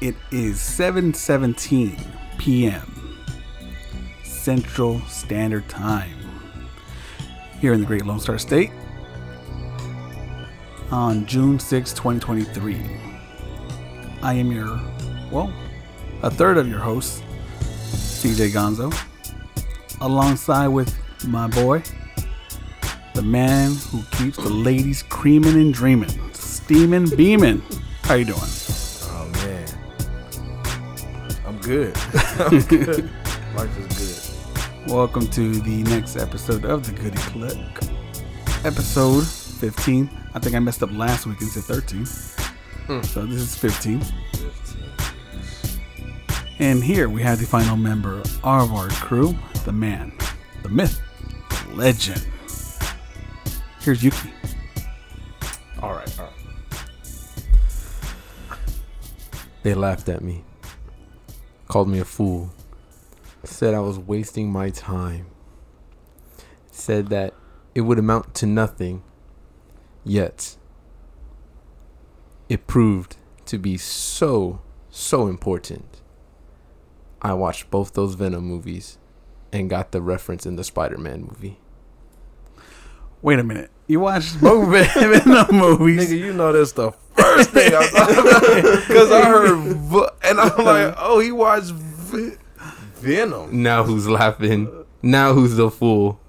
It is 7:17 p.m. Central Standard Time here in the Great Lone Star State on June 6, 2023. I am your, well, a third of your hosts, CJ Gonzo, alongside with my boy, the man who keeps the ladies creaming and dreaming, steaming, beaming. How you doing? Good. I'm good. Life is good. Welcome to the next episode of the Goody Click. Episode 15. I think I messed up last week and said 13. Hmm. So this is 15. good. And here we have the final member of our crew, the man, the myth, the legend. Here's Yuki. All right, all right. They laughed at me, called me a fool, said I was wasting my time, said that it would amount to nothing, yet it proved to be so, so important. I watched both those Venom movies and got the reference in the Spider Man movie. Wait a minute. You watched both Venom movies. Nigga, you know this the first thing I because I heard, and I'm like, oh, he watched v- Venom. Now who's laughing? Now who's the fool?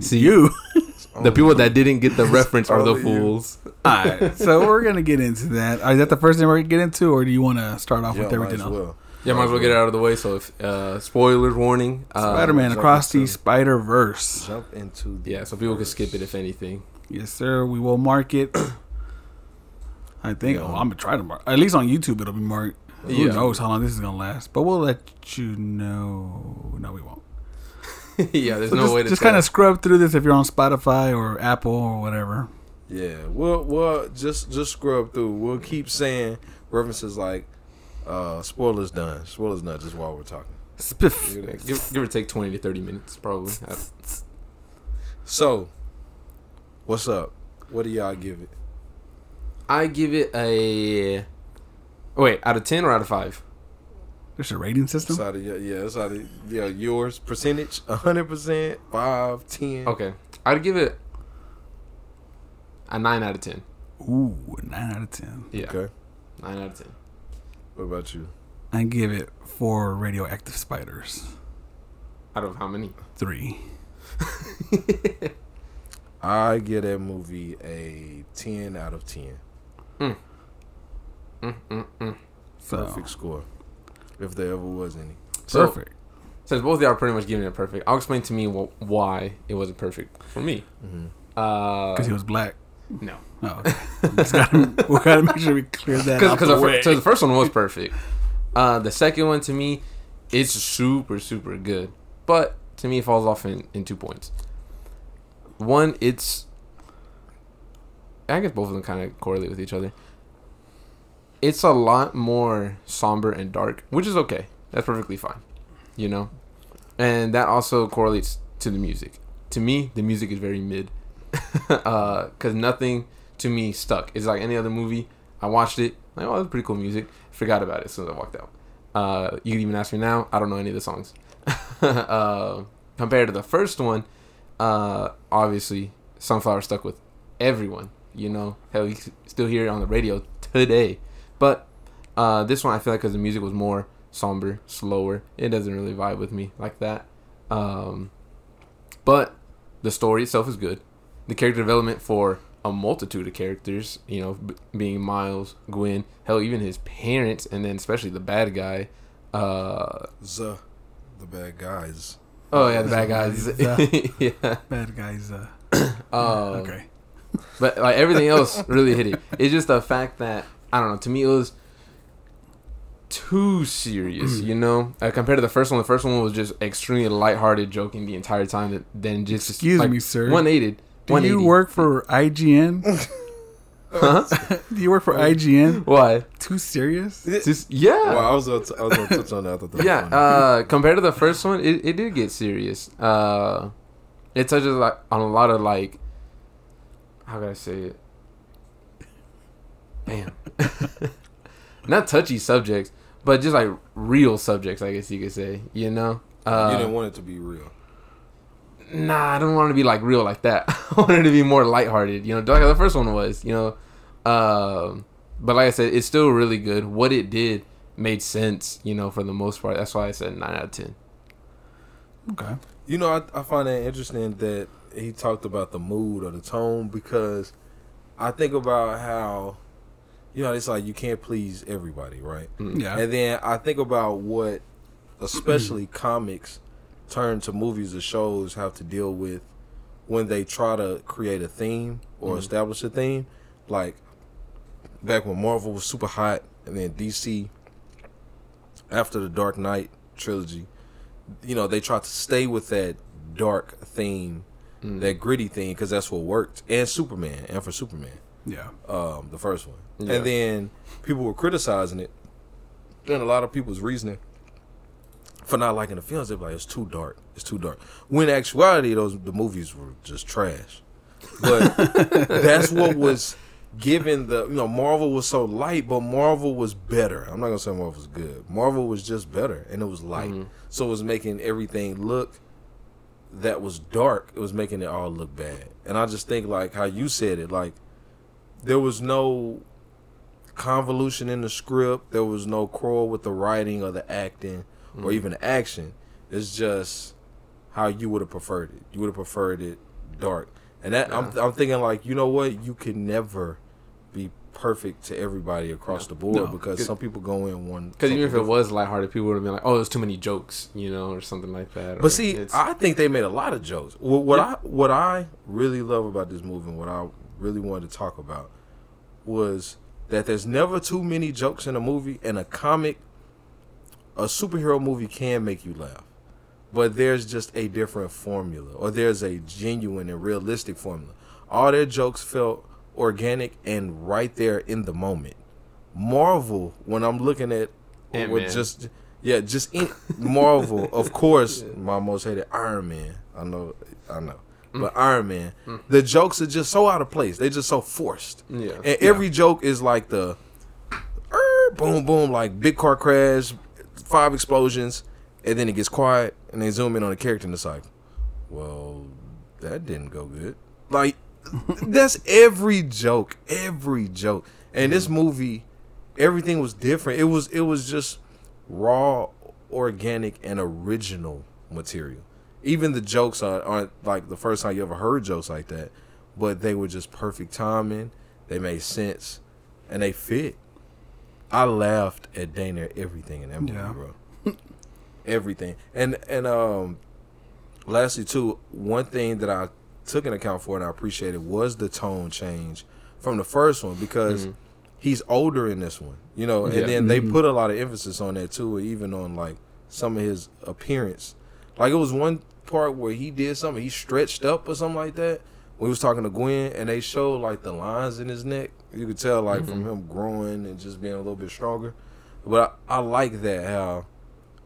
See you. The people that didn't get the reference are the Only you. fools. All right. So we're going to get into that. Is that the first thing we're going to get into, or do you want to start off Yeah, with everything else? Yeah, might as well get it out of the way. So, if uh, spoilers warning. Uh, Spider Man Across the Spider Verse. Jump into the Yeah, so people can skip it if anything. Yes, sir. We will mark it. I think. Yeah. Oh, I'm gonna try to mark. At least on YouTube, it'll be marked. Who Yeah. knows how long this is gonna last? But we'll let you know. No, we won't. yeah, there's So no just, way to just kind of scrub through this if you're on Spotify or Apple or whatever. Yeah, we'll we'll just just scrub through. We'll keep saying references like uh spoilers done, spoilers not just while we're talking. Spiff. Give, give or take 20 to 30 minutes, probably. So, what's up? What do y'all give it? I give it a. Wait, out of 10 or out of 5? There's a rating system. It's out of yeah, yeah, it's out of yeah, yours percentage, hundred percent, five, ten. Okay. I'd give it a 9 out of 10. Ooh, a nine out of ten. Yeah. Okay. 9 out of 10. What about you? I give it four radioactive spiders. Out of how many? Three. I give that movie a ten out of ten. Mm, mm, mm. So Perfect score, if there ever was any. So, perfect. Since both of y'all are pretty much giving it perfect, I'll explain to me wh- why it wasn't perfect for me. Mm-hmm. Uh, Because he was black. no. Oh, okay. Just gotta, we gotta make sure we clear that out because the the, way. fir- so the first one was perfect. Uh, the second one to me, it's super super good, but to me it falls off in, in two points. One, it's I guess both of them kind of correlate with each other. It's a lot more somber and dark, which is okay. That's perfectly fine, you know, and that also correlates to the music. To me, the music is very mid, because nothing to me stuck. It's like any other movie. I watched it, like, oh, that's pretty cool music. Forgot about it as soon as I walked out. Uh, you can even ask me now. I don't know any of the songs. uh, compared to the first one, uh, obviously, Sunflower stuck with everyone. You know, hell, you still hear it on the radio today. But uh, this one, I feel like because the music was more somber, slower, it doesn't really vibe with me like that. Um, but the story itself is good. The character development for a multitude of characters, you know, b- being Miles, Gwen, hell, even his parents, and then especially the bad guy. Uh, The, the bad guys. oh yeah, the bad guys. yeah. Bad guys. Uh, Um, okay. But like everything else really hit it. It's just the fact that I don't know. To me, it was too serious. You know, uh, compared to the first one. The first one was just extremely lighthearted, joking the entire time. That then just Excuse like, me, sir. One eighty. Do you work for IGN? Huh? Do you work for IGN? Why? Too serious? Just yeah. Well, I was gonna, t- I was gonna touch on that. I thought that was yeah uh compared to the first one it, it did get serious uh it touches like on a lot of like how can i say it damn not touchy subjects but just like real subjects, I guess you could say. You know, uh, you didn't want it to be real. nah, I don't want it to be like real like that. I wanted it to be more lighthearted. You know, like the first one was. You know, um, but like I said, it's still really good. What it did made sense. You know, for the most part. That's why I said nine out of ten. Okay. You know, I, I find that interesting that he talked about the mood or the tone because I think about how, you know, it's like you can't please everybody, right? Mm-hmm. Yeah. And then I think about what, especially comics, turn to movies or shows have to deal with when they try to create a theme or mm-hmm. establish a theme. Like back when Marvel was super hot, and then DC after the Dark Knight trilogy, you know, they tried to stay with that dark theme, that gritty thing because that's what worked. And Superman, and for Superman yeah. um, the first one, Yeah. and then people were criticizing it. And a lot of people's reasoning for not liking the films, they're like, "It's too dark. It's too dark." When actuality, those the movies were just trash. But that's what was given the you know Marvel was so light, but Marvel was better. I'm not gonna say Marvel was good. Marvel was just better, and it was light, so it was making everything look that was dark. It was making it all look bad. And I just think like how you said it, like there was no convolution in the script. There was no quarrel with the writing or the acting or mm. even the action. It's just how you would have preferred it. You would have preferred it dark. And that I'm I'm thinking like, you know what? You can never perfect to everybody across the board No. because some people go in one Because even if it was lighthearted, people would have been like, "Oh, there's too many jokes," you know, or something like that. But see, I think they made a lot of jokes. What, what I what I really love about this movie, and what I really wanted to talk about, was that there's never too many jokes in a movie. And a comic, a superhero movie can make you laugh, but there's just a different formula, or there's a genuine and realistic formula. All their jokes felt organic and right there in the moment. Marvel, when I'm looking at with just yeah, just in Marvel, of course, my most hated Iron Man. I know, I know, but Iron Man, the jokes are just so out of place. They're just so forced. Yeah. and every joke is like the "Er," boom, boom, like big car crash, five explosions, and then it gets quiet, and they zoom in on the character, and it's like, well, that didn't go good. Like that's every joke, every joke. And this movie, everything was different. It was it was just raw, organic, and original material. Even the jokes aren't, aren't like the first time you ever heard jokes like that, but they were just perfect timing. They made sense, and they fit. I laughed at Dana everything in that movie, Yeah. bro. everything, and and um, lastly too, one thing that I took into account for and I appreciated it was the tone change from the first one because mm-hmm. he's older in this one, you know, and Yeah. then they mm-hmm. put a lot of emphasis on that too, even on like some of his appearance. Like it was one part where he did something, he stretched up or something like that. We was talking to Gwen, and they showed like the lines in his neck. You could tell like from mm-hmm. him growing and just being a little bit stronger. But I, I like that how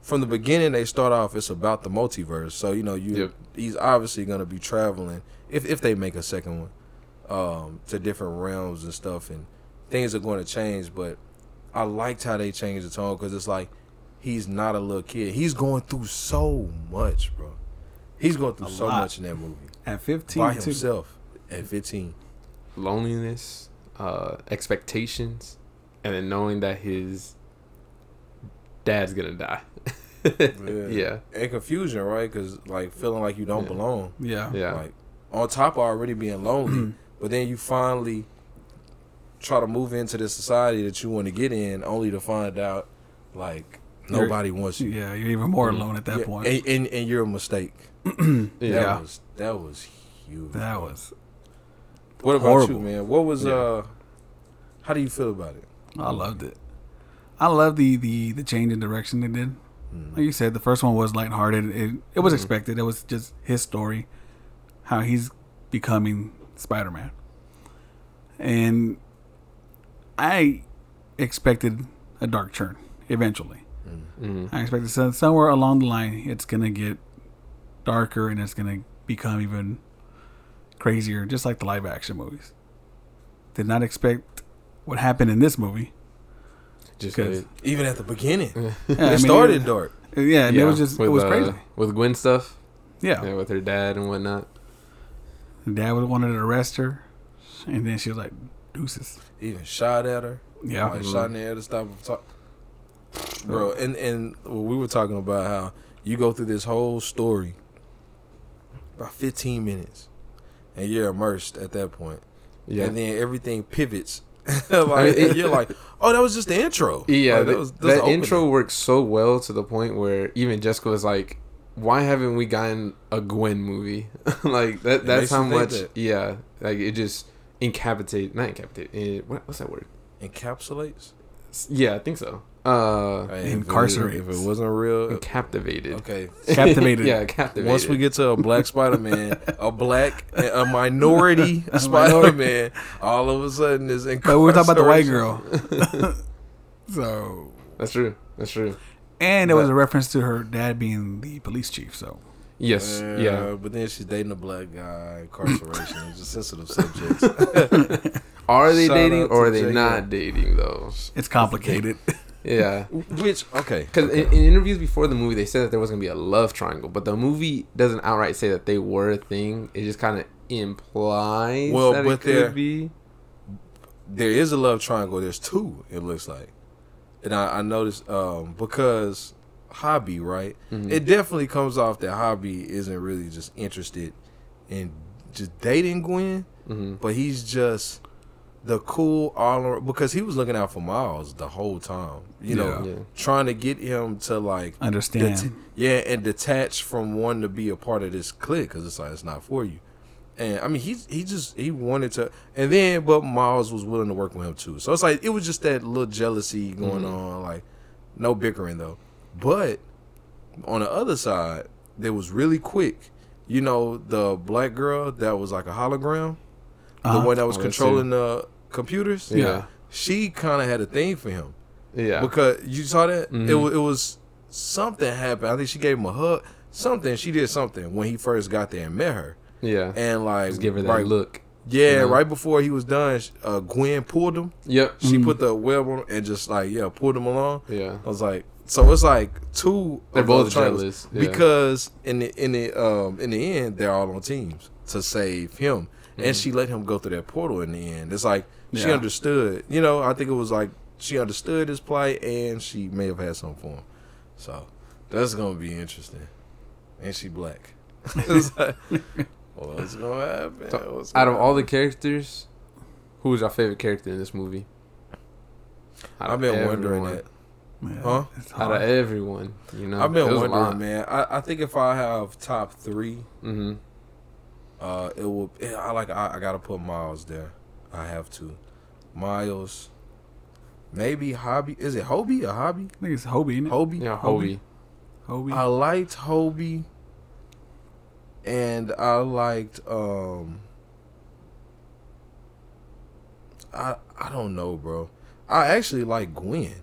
from the beginning they start off it's about the multiverse. So you know you Yep. he's obviously gonna be traveling if if they make a second one um, to different realms and stuff, and things are going to change. But I liked how they changed the tone because it's like he's not a little kid. He's going through so much, bro. He's going through A so lot. much in that movie At 15, by too. himself at 15. loneliness, uh, expectations, and then knowing that his dad's gonna die. Yeah, and confusion, right? Because like feeling like you don't Yeah. belong. Yeah. yeah, Like on top of already being lonely, but then you finally try to move into the society that you want to get in, only to find out like You're- nobody wants you. Yeah, you're even more Mhm. alone at that Yeah, point. and, and and you're a mistake. yeah. That Yeah. was that was huge. that was. what about horrible. you, man? What was Yeah. uh? How do you feel about it? I loved it. I love the the the change in direction they did. Like you said, the first one was lighthearted. It it was expected. It was just his story, how he's becoming Spider Man, and I expected a dark turn eventually. Mhm. I expected some, somewhere along the line it's gonna get darker and it's gonna become even crazier, just like the live action movies. Did not expect what happened in this movie. Just 'Cause- wait. Even at the beginning, Yeah, it I mean, started dark. Yeah, and it was just it with, was uh, crazy. with Gwen stuff. Yeah. Yeah, with her dad and whatnot. dad was wanted to arrest her, and then she was like, "Deuces." Even shot at her. Yeah. like shot in the air to stop him talk. Bro, and and we were talking about how you go through this whole story about 15 minutes, and you're immersed at that point, Yeah. and then everything pivots. like I mean, it- you're like, oh, that was just the intro. Yeah, Like, that, was- that was the intro works so well to the point where even Jessica was like, "Why haven't we gotten a Gwen movie?" like that. It That's how much. that. Yeah, like it just incapitate, not incapitate. It, what, what's that word? encapsulates. Yeah, I think so. Uh, Hey, if it- If it wasn't real, captivated. okay. Captivated. yeah, captivated. Once we get to a black Spider Man, a black, a minority Spider Man, all of a sudden is in. But we're talking about the white girl. so, that's true. That's true. and it was a reference to her dad being the police chief. So, Yes. yeah. But then she's dating a black guy. Incarceration is a sensitive subject. Are they Shout dating or are they J. not dating though? it's complicated. Yeah. Which okay, Because in, in interviews before the movie, they said that there was gonna be a love triangle, but the movie doesn't outright say that they were a thing. It just kind of implies Well, that but it could be. there is a love triangle. There's two. It looks like, and I, I noticed um, because hobby right. Mhm. It definitely comes off that hobby isn't really just interested in just dating Gwen. hmm but he's just the cool all around because he was looking out for Miles the whole time. You know, Yeah. trying to get him to like Understand. det- yeah, and detach from wanting to be a part of this clique because it's like it's not for you. And I mean, he's he just he wanted to, and then but Miles was willing to work with him too. So it's like it was just that little jealousy going Mhm. on, like no bickering though. But on the other side, there was really quick. You know, the black girl that was like a hologram, Uh-huh. the one that was Oh, controlling the computers. Yeah. she kind of had a thing for him Yeah. because you saw that it Mhm. was it was something happened. I think she gave him a hug. Something she did something when he first got there and met her, yeah. and like Just give her that right, look. Yeah, you know? right before he was done, uh, Gwen pulled him. Yep. She Mhm. put the web on and just like yeah, pulled him along. Yeah. I was like, so it's like two. They're both jealous. Yeah. because in the in the um in the end they're all on teams to save him, and Mhm. she let him go through that portal in the end. It's like she Yeah. understood. You know, I think it was like she understood his plight, and she may have had some for him. So that's gonna be interesting. And she black. it's like, what's gonna happen? So, What's Out gonna of all the characters, who is was your favorite character in this movie? Out I've of been wondering everyone. that. Yeah, Huh? Out of everyone, you know, I've been It was a wondering, man. I, I think if I have top three, Mm-hmm. Uh, it will. yeah, I like. I, I gotta put Miles there. I have to. Miles. Maybe Hobby. Is it Hobie or Hobby? I think it's Hobie. Isn't it? Hobie. Yeah, Hobie. Hobie. Hobie. I liked Hobie. And I liked. um I I don't know, bro. I actually like Gwen.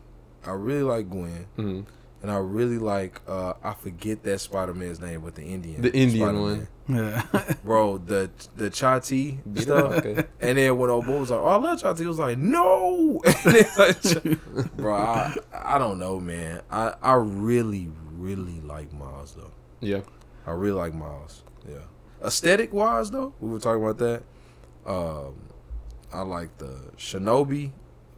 I really like Gwen, hmm and I really like. uh I forget that Spider Man's name, but the Indian. The Indian Spider-Man. yeah. bro. The the Chati stuff. Okay. And then when old boy was like, "Oh, I love Chauncey," he was like, "No," And like, bro. I, I don't know, man. I I really really like Miles though. Yeah. I really like Miles. Yeah. Aesthetic wise though, we were talking about that. Um, I like the Shinobi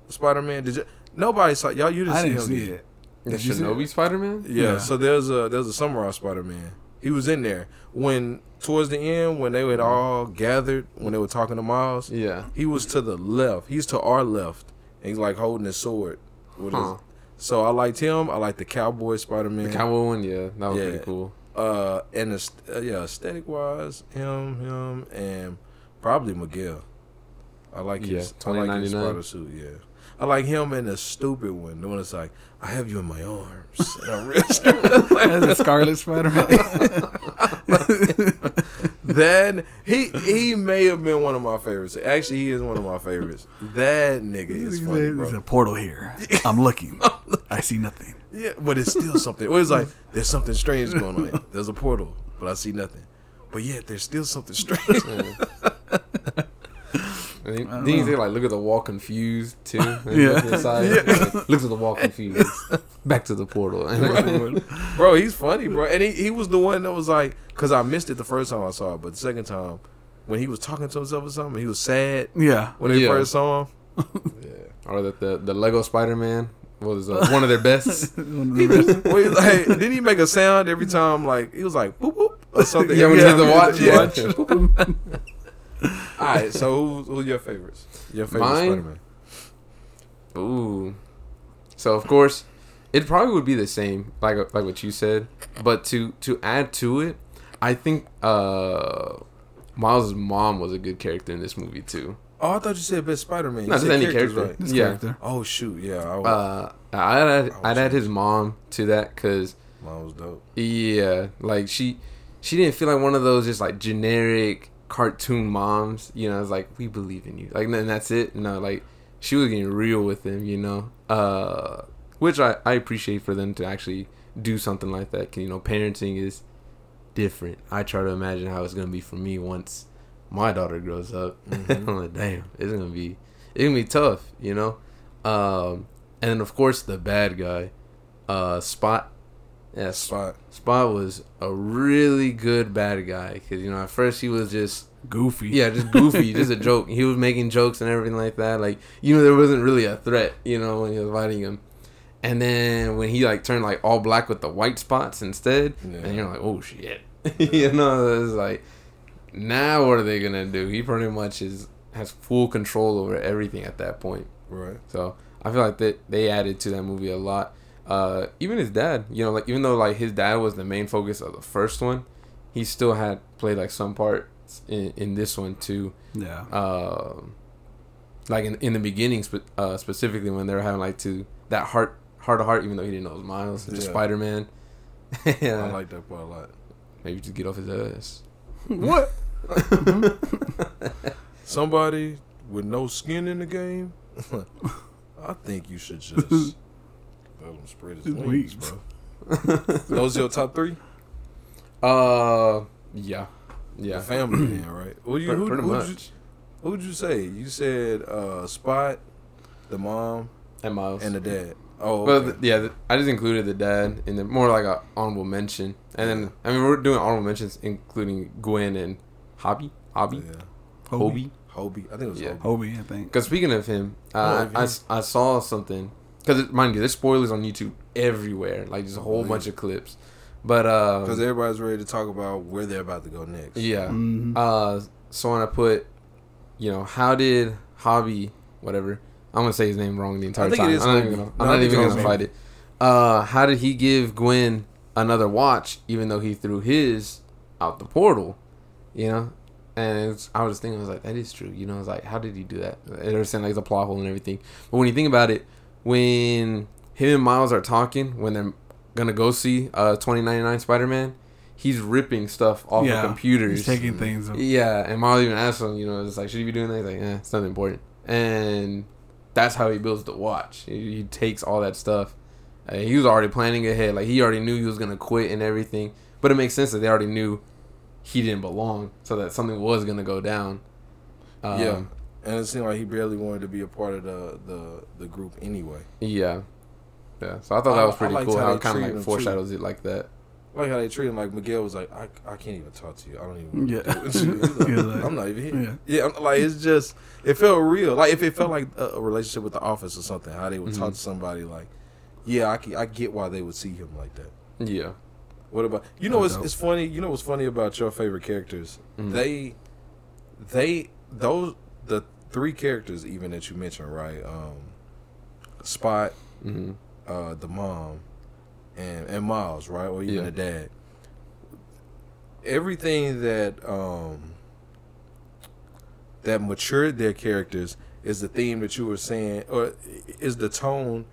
Spider Man. Did you? Nobody saw y'all. You didn't I see didn't him, see did you? it. The Did Shinobi? Spider Man. Yeah, Yeah. So there's a there's a samurai Spider Man. He was in there when towards the end when they had all gathered when they were talking to Miles. Yeah. He was to the left. He's to our left. And he's like holding his sword. With his- so I liked him. I like the cowboy Spider Man. The Man. cowboy one. Yeah, that was Yeah. pretty cool. uh, and the, uh, yeah, aesthetic wise, him, him, and probably Miguel. I like his. Yeah, I like his spider suit. Yeah, I like him and the stupid one. The one that's like, I have you in my arms. And I'm rich. That's a Scarlet Spider Man. that he he may have been one of my favorites. Actually, he is one of my favorites. That nigga is funny, There's a portal here. I'm looking. I see nothing. Yeah, but it's still something. Well, it's like there's something strange going on. There's a portal, but I see nothing. But yet there's still something strange. And then, I don't then you say like, look at the wall confused too. And Yeah. look inside, Yeah. like, looks at the wall confused. Back to the portal. bro, he's funny, bro. And he, he was the one that was like, because I missed it the first time I saw it, but the second time, when he was talking to himself or something, he was sad Yeah. when they Yeah. first saw him. yeah. or that the the Lego Spider Man was uh, one of their best. One of the best. Wait, like, didn't he make a sound every time? Like he was like boop boop or something. Yeah, when you hit the watch. Yeah. Yeah. All right. So who, who's your favorites? Your favorite Mine? Spider-Man? Ooh. So of course, it probably would be the same, like like what you said. But to to add to it, I think uh Miles' mom was a good character in this movie too. Oh, I thought you said best Spider-Man. You Not just any characters, character. This right? Yeah. character. Oh shoot, yeah. I was, Uh, I'd add, I'd add his mom to that because mine was dope. yeah, like she she didn't feel like one of those just like generic cartoon moms. You know, it's like we believe in you, like and that's it. No, like she was getting real with him. You know, uh, which I I appreciate for them to actually do something like that. 'cause, you know, parenting is different. I try to imagine how it's gonna be for me once my daughter grows up. Mhm. I'm like, damn, it's gonna be it's gonna be tough, you know. Um, and then of course the bad guy, uh, Spot. Yeah, Spot. Spot. Was a really good bad guy because you know at first he was just Goofy. yeah just goofy, just a joke. He was making jokes and everything like that. Like you know there wasn't really a threat, you know, when he was fighting him. And then when he like turned like all black with the white spots instead, Yeah. and you're like, oh shit, you know, it's like now what are they gonna do? He pretty much is has full control over everything at that point. Right. So I feel like that they added to that movie a lot. Uh, even his dad, you know, like even though like his dad was the main focus of the first one, he still had played like some parts in, in this one too. Yeah. Um, like in, in the beginning, spe- uh, specifically when they were having like to that heart heart to heart, even though he didn't know it was Miles, Yeah. Spider Man. yeah. I like that part a lot. maybe just get off his ass. what? Somebody with no skin in the game. I think you should just let him spread his His wings, wings. bro. Those your top three? Uh, yeah, yeah, The family, then, right? Who you, who, pretty who'd much. You, who'd you say? You said uh, Spot, the mom, and Miles and the dad. Oh, Well, okay. th- yeah, th- I just included the dad in the more like a honorable mention, and then I mean we're doing honorable mentions including Gwen and Hobby, Hobby, yeah. Hobie. Hobie. I think it was Yeah. Hobie. Hobie, I think. Because speaking of him, uh, Oh, I. I, I saw something because mind you, there's spoilers on YouTube everywhere, like just a whole yeah. bunch of clips. But Because uh, everybody's ready to talk about where they're about to go next. yeah, Mhm. uh, so when I put, you know, how did Hobby, whatever, I'm gonna say his name wrong the entire think time. is I'm not even gonna, No, I'm I not even gonna fight it. Uh, how did he give Gwen another watch, even though he threw his out the portal? You know, and it's, I was thinking, I was like, that is true. You know, it's like, how did he do that? I understand like the plot hole and everything, but when you think about it, when him and Miles are talking, when they're gonna go see uh 2099 Spider Man, he's ripping stuff off yeah. of computers. He's taking things. Yeah, and Miles even asked him, you know, it's like, should he be doing that? He's like, eh, it's nothing important. And that's how he builds the watch. He, he takes all that stuff. Uh, he was already planning ahead. Like, he already knew he was going to quit and everything. But it makes sense that they already knew he didn't belong, so that something was going to go down. Um, Yeah. And it seemed like he barely wanted to be a part of the the, the group anyway. Yeah. Yeah. So I thought I- that was I pretty cool how how it kind of like him, too. foreshadows it like that. I like how they treat him. Like Miguel was like, I, I can't even talk to you. I don't even. Yeah. do it." He was like, like- I'm not even here. Yeah. Yeah, I'm, like it's just it felt real. Like if it felt like a, a relationship with the office or something, how they would talk Mhm. to somebody like, yeah, I, can, I get why they would see him like that. Yeah. What about you know? It's, it's funny. You know what's funny about your favorite characters? Mhm. They, they those the three characters even that you mentioned, right? Um, Spot, hmm uh, the mom, and and Miles, right, or even Yeah. the dad. Everything that um that matured their characters is the theme that you were saying, or is the tone.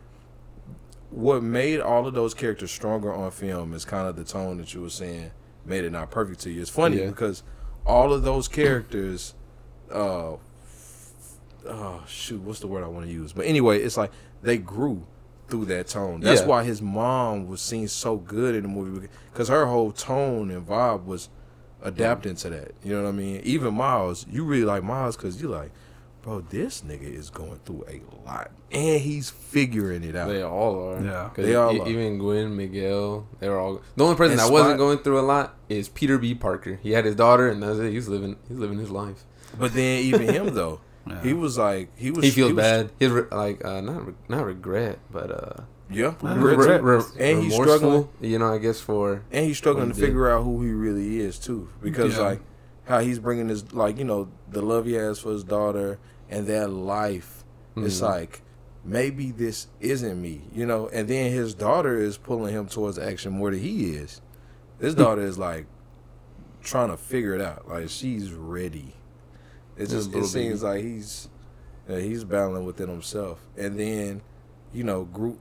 What made all of those characters stronger on film is kind of the tone that you were saying made it not perfect to you. It's funny Yeah. because all of those characters, uh, oh shoot, what's the word I want to use? But anyway, it's like they grew through that tone. That's Yeah. why his mom was seen so good in the movie because her whole tone and vibe was adapting to that. You know what I mean? Even Miles, you really like Miles because you like, bro, this nigga is going through a lot, and he's figuring it out. They all are. Yeah. 'Cause They all e- are. even Gwen, Miguel, they were all. The only person And that wasn't going through a lot is Peter B. Parker. He had his daughter, and that's it. He's living. He's living his life. But then even him though, Yeah. he was like he was He feels was- bad. His re- like uh, not re- not regret, but uh, Yeah, Nah, regret regret. re- And he's struggling. You know, I guess for and he's struggling to he did. figure out who he really is too, because Yeah. like how he's bringing his like you know the love he has for his daughter and that life. It's Mhm. like maybe this isn't me, you know. And then his daughter is pulling him towards action more than he is. His daughter is like trying to figure it out. Like she's ready. It just it seems baby. like he's yeah, he's battling within himself. And then you know Groot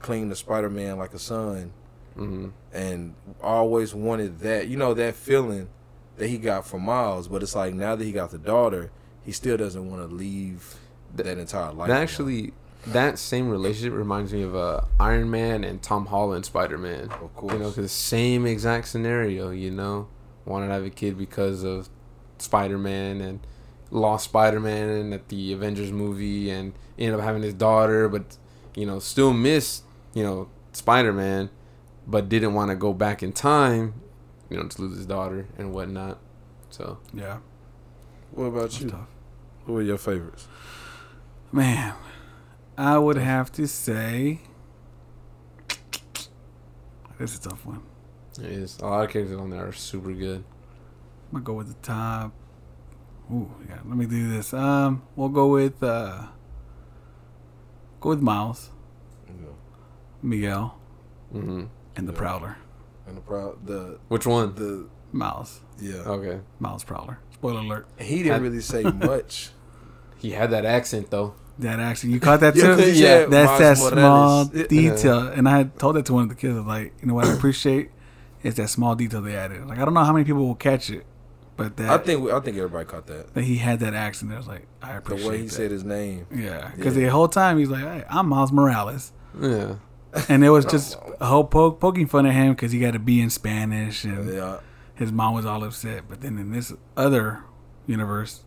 cleaned the Spider Man like a son hmm and always wanted that you know that feeling that he got from Miles but it's like now that he got the daughter he still doesn't want to leave Th- that entire life that actually that same relationship reminds me of uh, Iron Man and Tom Holland Spider Man. of course You know, because same exact scenario. You know, wanted to have a kid because of Spider Man and lost Spider Man at the Avengers movie, and ended up having his daughter, but you know, still missed you know Spider Man, but didn't want to go back in time, you know, to lose his daughter and whatnot. So Yeah. what about That's you tough. who are your favorites Man, I would have to say this is a tough one. it is a lot of characters on there are super good. I'm gonna go with the top. Ooh, yeah. Let me do this. Um, we'll go with uh, go with Miles, you know Miguel, hmm and the Yeah. Prowler. and the proud the Which one? the Miles, yeah Okay, Miles Prowler. Spoiler alert. he didn't really say much he had that accent though. That accent. you caught that Yeah, too. 'cause Yeah, said That's that Miles small Morales. detail, and I had told that to one of the kids. I was like, you know what I appreciate is that small detail they added. Like I don't know how many people will catch it, but that I think I think everybody caught that that he had that accent. I was like, I appreciate the way he that. said his name Yeah, because Yeah. the whole time he's like, hey, I'm Miles Morales. Yeah. And it was just a whole poke, poking fun at him because he got to be in Spanish and yeah his mom was all upset. But then in this other universe,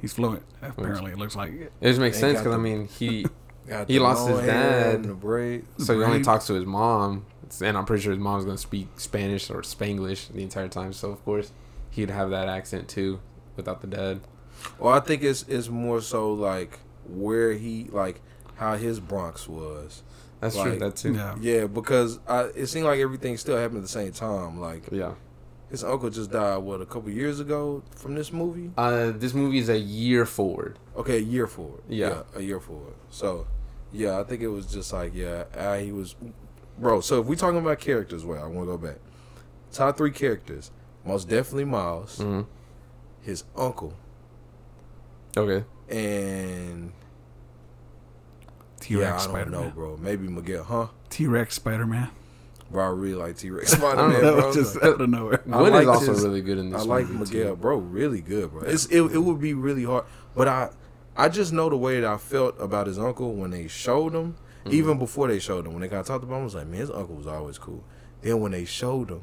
he's fluent. Apparently, it looks like it. It just makes sense because I mean he He lost his dad. and the braid so he only Right. talks to his mom, and I'm pretty sure his mom's gonna speak Spanish or Spanglish the entire time. So of course he'd have that accent too without the dad. Well, I think it's it's more so like where he like how his Bronx was. That's true. Like, That too. Yeah. Yeah, because I, it seemed like everything still happened at the same time. Like Yeah. his uncle just died what a couple years ago from this movie. Uh, this movie is a year forward. Okay, a year forward. Yeah. a year forward. So, yeah, I think it was just like yeah, uh, he was, bro. So if we talking about characters, well, I want to go back. Top three characters, most definitely Miles, hmm his uncle, Okay. and T Rex I Spider don't know, Man. bro. Maybe Miguel, huh? T Rex Spider Man. Bro, I really like T Rex Spider Man. bro. just Like, out of nowhere. I Gwen is also his- really good in this. I like Miguel, too. bro. Really good, bro. It's it, it would be really hard, but I I just know the way that I felt about his uncle when they showed him, Mhm. even before they showed him. When they got of talked about him, I was like, man, his uncle was always cool. Then when they showed him,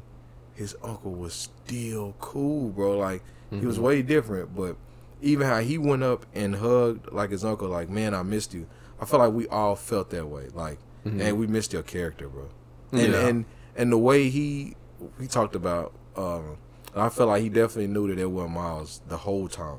his uncle was still cool, bro. Like he was Mhm. way different, but even how he went up and hugged like his uncle, like man, I missed you. I felt like we all felt that way, like, Mhm. and we missed your character, bro. And Yeah. and and the way he he talked about, um, I felt like he definitely knew that it was Miles the whole time.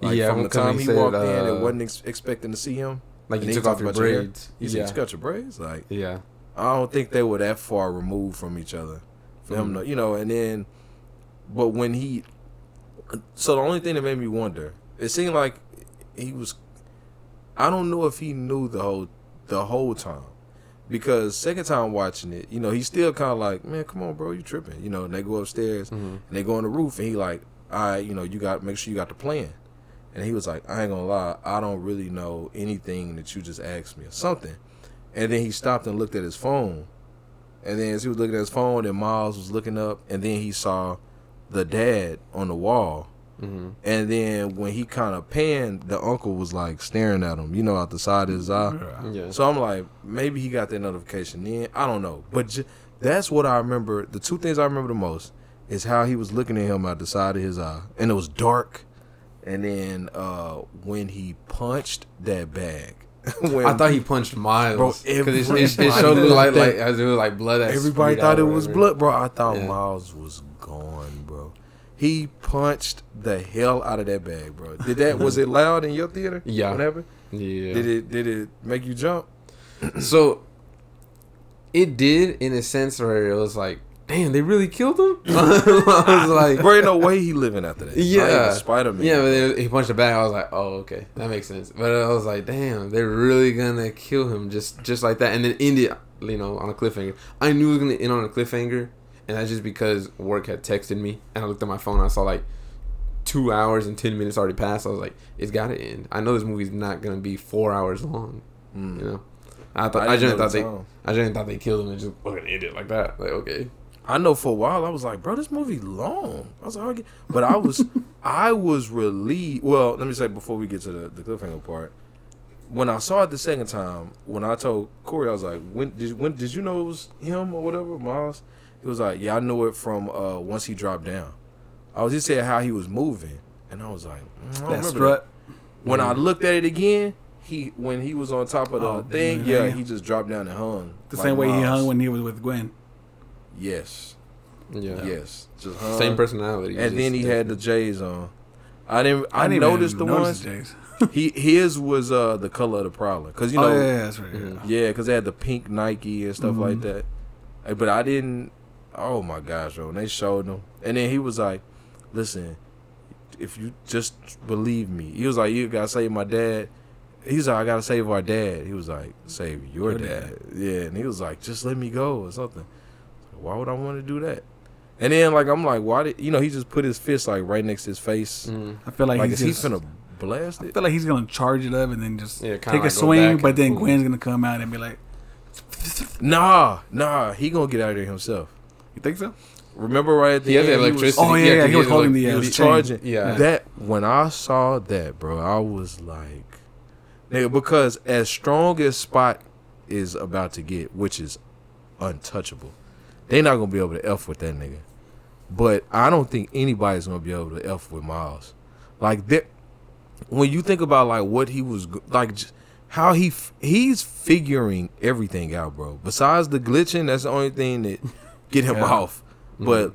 Like Yeah, from the time he he said, walked in uh, and wasn't ex- expecting to see him. like you he took off your about your braids. He said, yeah. "You got your braids." Like yeah. I don't think they were that far removed from each other for him Mhm. to, you know. And then, but when he, so the only thing that made me wonder, it seemed like he was. I don't know if he knew the whole the whole time, because second time watching it, you know, he's still kind of like, man, come on, bro, you tripping, you know. And they go upstairs hmm and they go on the roof, and he like, all right, you know, you got make sure you got the plan. And he was like, I ain't gonna lie, I don't really know anything that you just asked me or something. And then he stopped and looked at his phone. And then as he was looking at his phone, and Miles was looking up, and then he saw the dad on the wall. hmm And then when he kind of panned, the uncle was like staring at him, you know, out the side of his eye. Yeah. So I'm like, maybe he got that notification then. I don't know, but j- that's what I remember. The two things I remember the most is how he was looking at him out the side of his eye, and it was dark, And then uh, when he punched that bag, when I thought he punched Miles. Bro, 'Cause it, it, it everybody showed thought like like as it was like blood. everybody thought it was blood, bro. I thought Yeah. Miles was gone, bro. He punched the hell out of that bag, bro. Did that? was it loud in your theater? Yeah. What happened? Yeah. Did it? Did it make you jump? So it did in a sense where it was like, damn, they really killed him. I was like, Bro, ain't no way he living after that. Yeah. Spider Man. yeah, but then he punched the bag. I was like, oh, okay, that makes sense. But I was like, damn, they're really gonna kill him just just like that, and then end it, you know, on a cliffhanger. I knew it was gonna end on a cliffhanger, and that's just because work had texted me, and I looked at my phone. And I saw like two hours and ten minutes already passed. I was like, it's gotta end. I know this movie's not gonna be four hours long. Mm. You know, I thought I, didn't just thought the they, time. I just thought they killed him and just fucking end it like that. Like okay, I know for a while I was like, bro, this movie long. I was like, but I was, I was relieved. Well, let me say before we get to the, the cliffhanger part, when I saw it the second time, when I told Corey, I was like, when did when did you know it was him or whatever, Miles? He was like, yeah, I knew it from uh, once he dropped down. I was just saying how he was moving, and I was like, mm, I That strut. When I looked at it again, he when he was on top of the Oh, thing, yeah. yeah, he just dropped down and hung The like same way he hung when he was with Gwen. Yes, yeah, yes, just hung. same personality. And then he had the J's on. I didn't. I, didn't noticed the notice ones. the J's. He his was uh the color of the Prowler because you know oh yeah, yeah yeah, that's right. Yeah. because they had the pink Nike and stuff like Mhm. that. Uh, But I didn't. Oh my gosh, bro! And they showed him, and then he was like, "Listen, if you just believe me," he was like, "You gotta save my dad." He's like, "I gotta save our dad." He was like, "Save your, Your dad. dad. Yeah, and he was like, "Just let me go or something." Why would I want to do that? And then like I'm like, why did you know he just put his fist like right next to his face? Mm. I feel like, Like, he's is just, he finna blast it. I feel like he's gonna charge it up and then just Yeah, take a like go swing, but then. Gwen's gonna come out and be like, Nah, nah, he gonna get out of there himself. "You think so?" Remember right at the He had end, the he was- electricity. Oh, yeah, yeah, cause he was holding like- the, uh, he was charging. Yeah. That when I saw that, bro, I was like, nigga, because as strong as Spot is about to get, which is untouchable, they not gonna be able to f with that nigga. But I don't think anybody's gonna be able to f with Miles. Like that, when you think about like what he was like, j- how he f- he's figuring everything out, bro. Besides the glitching, that's the only thing that get him Yeah. off. But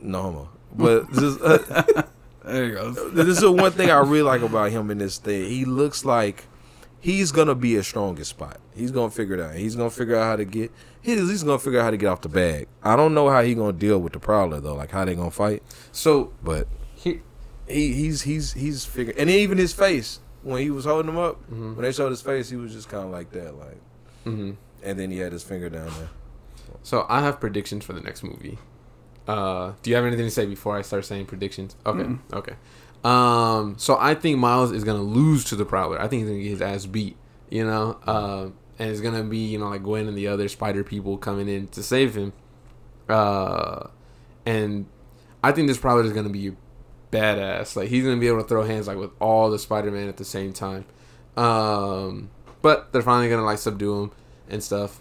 no homo. But just, uh, There you go. this is the one thing I really like about him in this thing. He looks like he's gonna be a strongest spot. He's gonna figure it out. He's gonna figure out how to get. He's at least gonna figure out how to get off the bag. I don't know how he gonna deal with the prowler though, like how they gonna fight. So But he, he he's he's he's figuring. And even his face when he was holding him up, Mhm. when they showed his face, he was just kind of like that, like. Mm-hmm. And then he had his finger down there. So I have predictions for the next movie. Uh, do you have anything to say before I start saying predictions? Okay, Mm-mm. okay. Um, so I think Miles is gonna lose to the Prowler. I think he's gonna get his ass beat. You know, um, and it's gonna be you know like Gwen and the other Spider people coming in to save him. Uh, and I think this Prowler is gonna be badass. Like he's gonna be able to throw hands like with all the Spider Man at the same time. Um, but they're finally gonna like subdue him and stuff.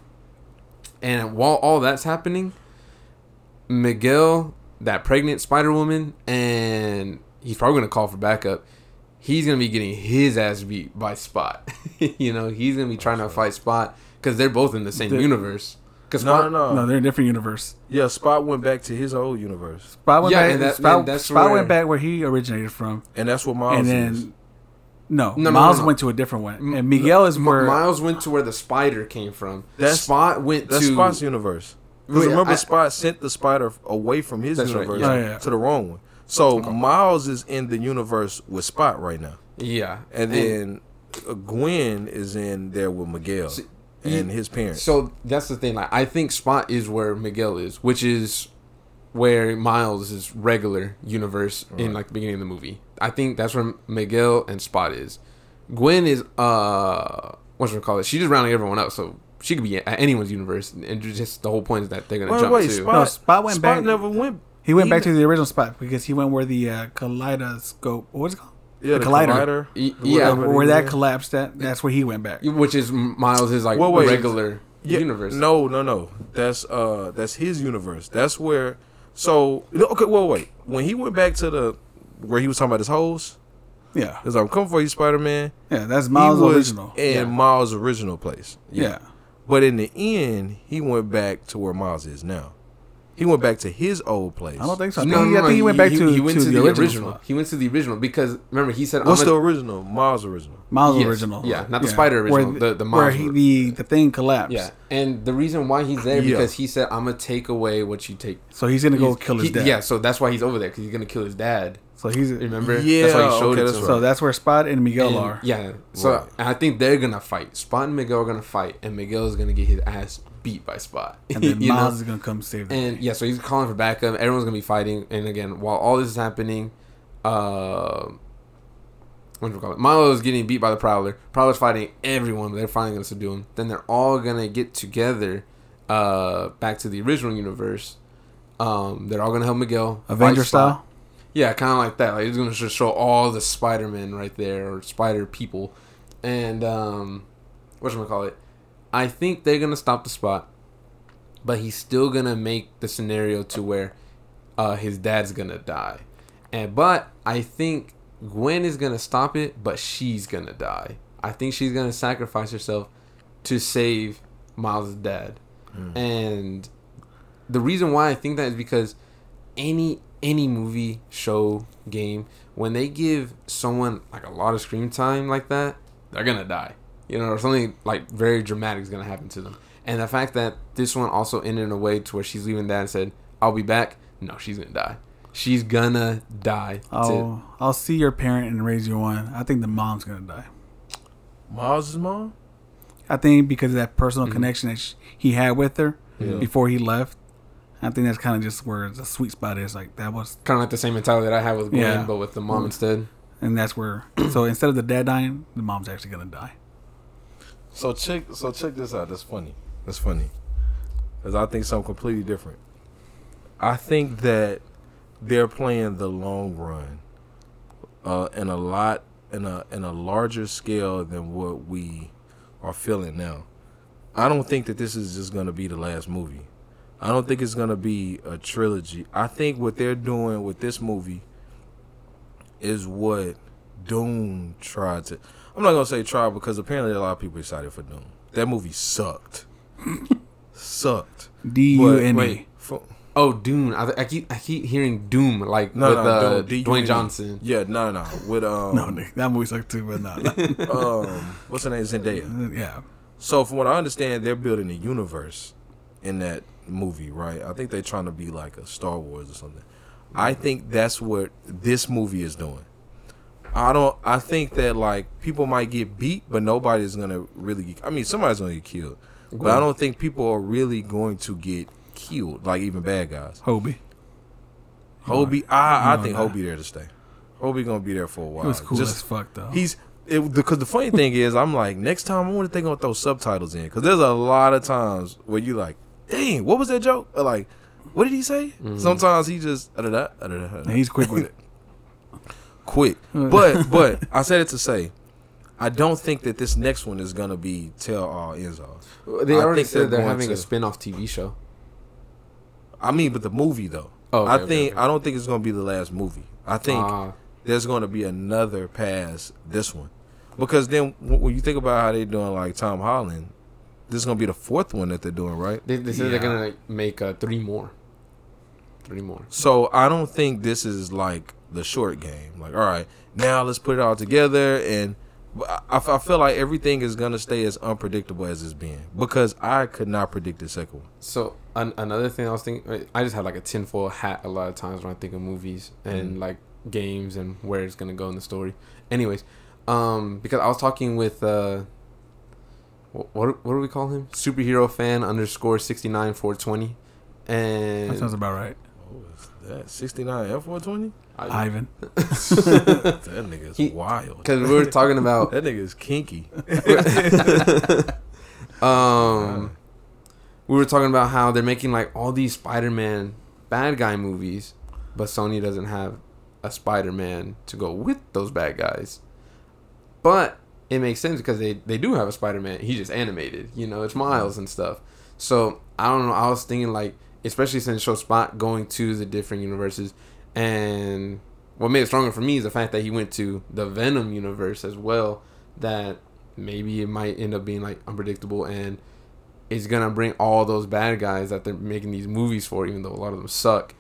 And while all that's happening, Miguel, that pregnant Spider Woman, and he's probably gonna call for backup. He's gonna be getting his ass beat by Spot. you know, he's gonna be trying to fight Spot because they're both in the same The- universe. Because No, Spot, no, No, no. they're in a different universe. Yeah, Spot went back to his old universe, Spot went Yeah, back. and that- Spot, and that's Spot where- went back where he originated from, and that's what Miles and is. then no, No, no, Miles no, no. went to a different one, and Miguel is where Miles went to where the spider came from. That Spot went That's to Spot's universe. Because remember, I- Spot sent the spider away from his That's right, universe. Oh, yeah. to the wrong one. So Miles is in the universe with Spot right now, yeah, and then uh, Gwen is in there with Miguel See, and his parents. So that's the thing. Like, I think Spot is where Miguel is, which is where Miles is regular universe in like the beginning of the movie. I think that's where Miguel and Spot is. Gwen is uh, what's she call it? She's just rounding everyone up, so she could be at anyone's universe, and just the whole point is that they're gonna wait, jump wait, to. Spot, No, Spot went Spot back- never went. He went back to the original spot because he went where the uh, kaleidoscope. What's it called? Yeah, the the collider. collider. Y- yeah, it where is. that collapsed. At that's where he went back. which is Miles is like Well, wait. regular Yeah, universe. No, no, no. That's uh, that's his universe. That's where. So okay, well, wait. When he went back to the where he was talking about his hoes. Yeah, Cause I'm coming for you, Spider Man. yeah, that's Miles' he was original. in Yeah. Miles' original place. yeah. But in the end, he went back to where Miles is now. He went back to his old place. I don't think so. I No, think, no, I think he went back to, he went to, to, the, original. spot. He went to the original because remember he said What's I'm the a- original? Miles' original. Miles' Yes. original. Yeah, not the Spider Where original, the- the where he, the the thing collapsed. yeah, and the reason why he's there Yeah. because he said I'm gonna take away what you take. So he's gonna go He's- kill his he- dad. Yeah, so that's why he's over there because he's gonna kill his dad. So he's Remember? Yeah, that's why he showed okay, it that's to right. so that's where Spot and Miguel And, are. Yeah. So Right. and I think they're gonna fight. Spot and Miguel are gonna fight, and Miguel is gonna get his ass beat by Spot. And then You know? Miles is gonna come save them. And yeah, so he's calling for backup. Everyone's gonna be fighting. And again, while all this is happening, uh, what do we call it? Milo is getting beat by the Prowler. Prowler's fighting everyone, they're finally gonna subdue him. Then they're all gonna get together, uh, back to the original universe. Um, they're all gonna help Miguel. fight Avenger style. Yeah, kind of like that. Like he's gonna just show all the Spider Men right there, or Spider people, and um, what should I call it? I think they're gonna stop the spot, but he's still gonna make the scenario to where uh, his dad's gonna die, and but I think Gwen is gonna stop it, but she's gonna die. I think she's gonna sacrifice herself to save Miles' dad, and the reason why I think that is because any any movie, show, game, when they give someone like a lot of screen time like that, they're gonna die. You know, or something like very dramatic is gonna happen to them. And the fact that this one also ended in a way to where she's leaving dad and said, "I'll be back." No, she's gonna die. She's gonna die. That's it. I'll I'll see your parent and raise you one. I think the mom's gonna die. Miles' mom? I think because of that personal Mhm. connection that sh- he had with her Yeah. before he left. I think that's kind of just where the sweet spot is. Like that was, Kind of like the same mentality that I had with Gwen, Yeah. but with the mom Mm. instead. and that's where. so instead of the dad dying, the mom's actually gonna die. So check so check this out. That's funny. That's funny. Cause I think something completely different. I think that they're playing the long run, uh, in a lot in a in a larger scale than what we are feeling now. I don't think that this is just gonna be the last movie. I don't think it's gonna be a trilogy. I think what they're doing with this movie is what Doom tried to. I'm not gonna say try because apparently a lot of people excited for Doom. That movie sucked. sucked. D U N E. Oh, Doom! I, I keep I keep hearing Doom like No, with no, uh, Doom, Dwayne Johnson. Yeah, no, no, with um, No, Nick, that movie sucked too, but no, no. um, what's her name? Zendaya. yeah. So from what I understand, they're building a universe in that movie, right? I think they're trying to be like a Star Wars or something. I think that's what this movie is doing. I don't. I think that like people might get beat, but nobody's gonna really. Get, I mean, somebody's gonna get killed, but I don't think people are really going to get killed, like even bad guys. Hobie. Hobie, I, I think. Hobie there to stay. Hobie gonna be there for a while. He was cool Just- as fuck though. He's it because the funny thing is, I'm like, next time I wonder if they gonna throw subtitles in because there's a lot of times where you like, dang, what was that joke? Or like, what did he say? Sometimes he just da da da da And he's quick with it. quick. But but I said it to say, I don't think that this next one is gonna be tell all ends all. They I already think said they're they're going having a spin-off TV show. I mean, but the movie though. Oh, okay, I think okay. I don't think it's gonna be the last movie. I think Ah, there's going to be another pass this one because then when you think about how they're doing like Tom Holland, this is going to be the fourth one that they're doing, right? they, they said Yeah. they're gonna make uh, three more. Three more. So I don't think this is like the short game. Like, all right, now let's put it all together, and I, I I feel like everything is going to stay as unpredictable as it's been because I could not predict the second one. So an- another thing I was thinking, I just have like a tinfoil hat a lot of times when I think of movies and Mhm. like games and where it's gonna go in the story. Anyways, um, because I was talking with uh, what what, what do we call him? Superhero fan underscore sixty nine four twenty, and That sounds about right. Oh, is that 69 F 420? Ivan. That nigga's He- wild. because we were talking about That nigga's kinky. um, we were talking about how they're making like all these Spider-Man bad guy movies, but Sony doesn't have a Spider-Man to go with those bad guys. But it makes sense because they they do have a Spider-Man. He's just animated, you know. It's Miles and stuff. So I don't know. I was thinking like, especially since show Spot going to the different universes, and what made it stronger for me is the fact that he went to the Venom universe as well. That maybe it might end up being like unpredictable and it's gonna bring all those bad guys that they're making these movies for, even though a lot of them suck,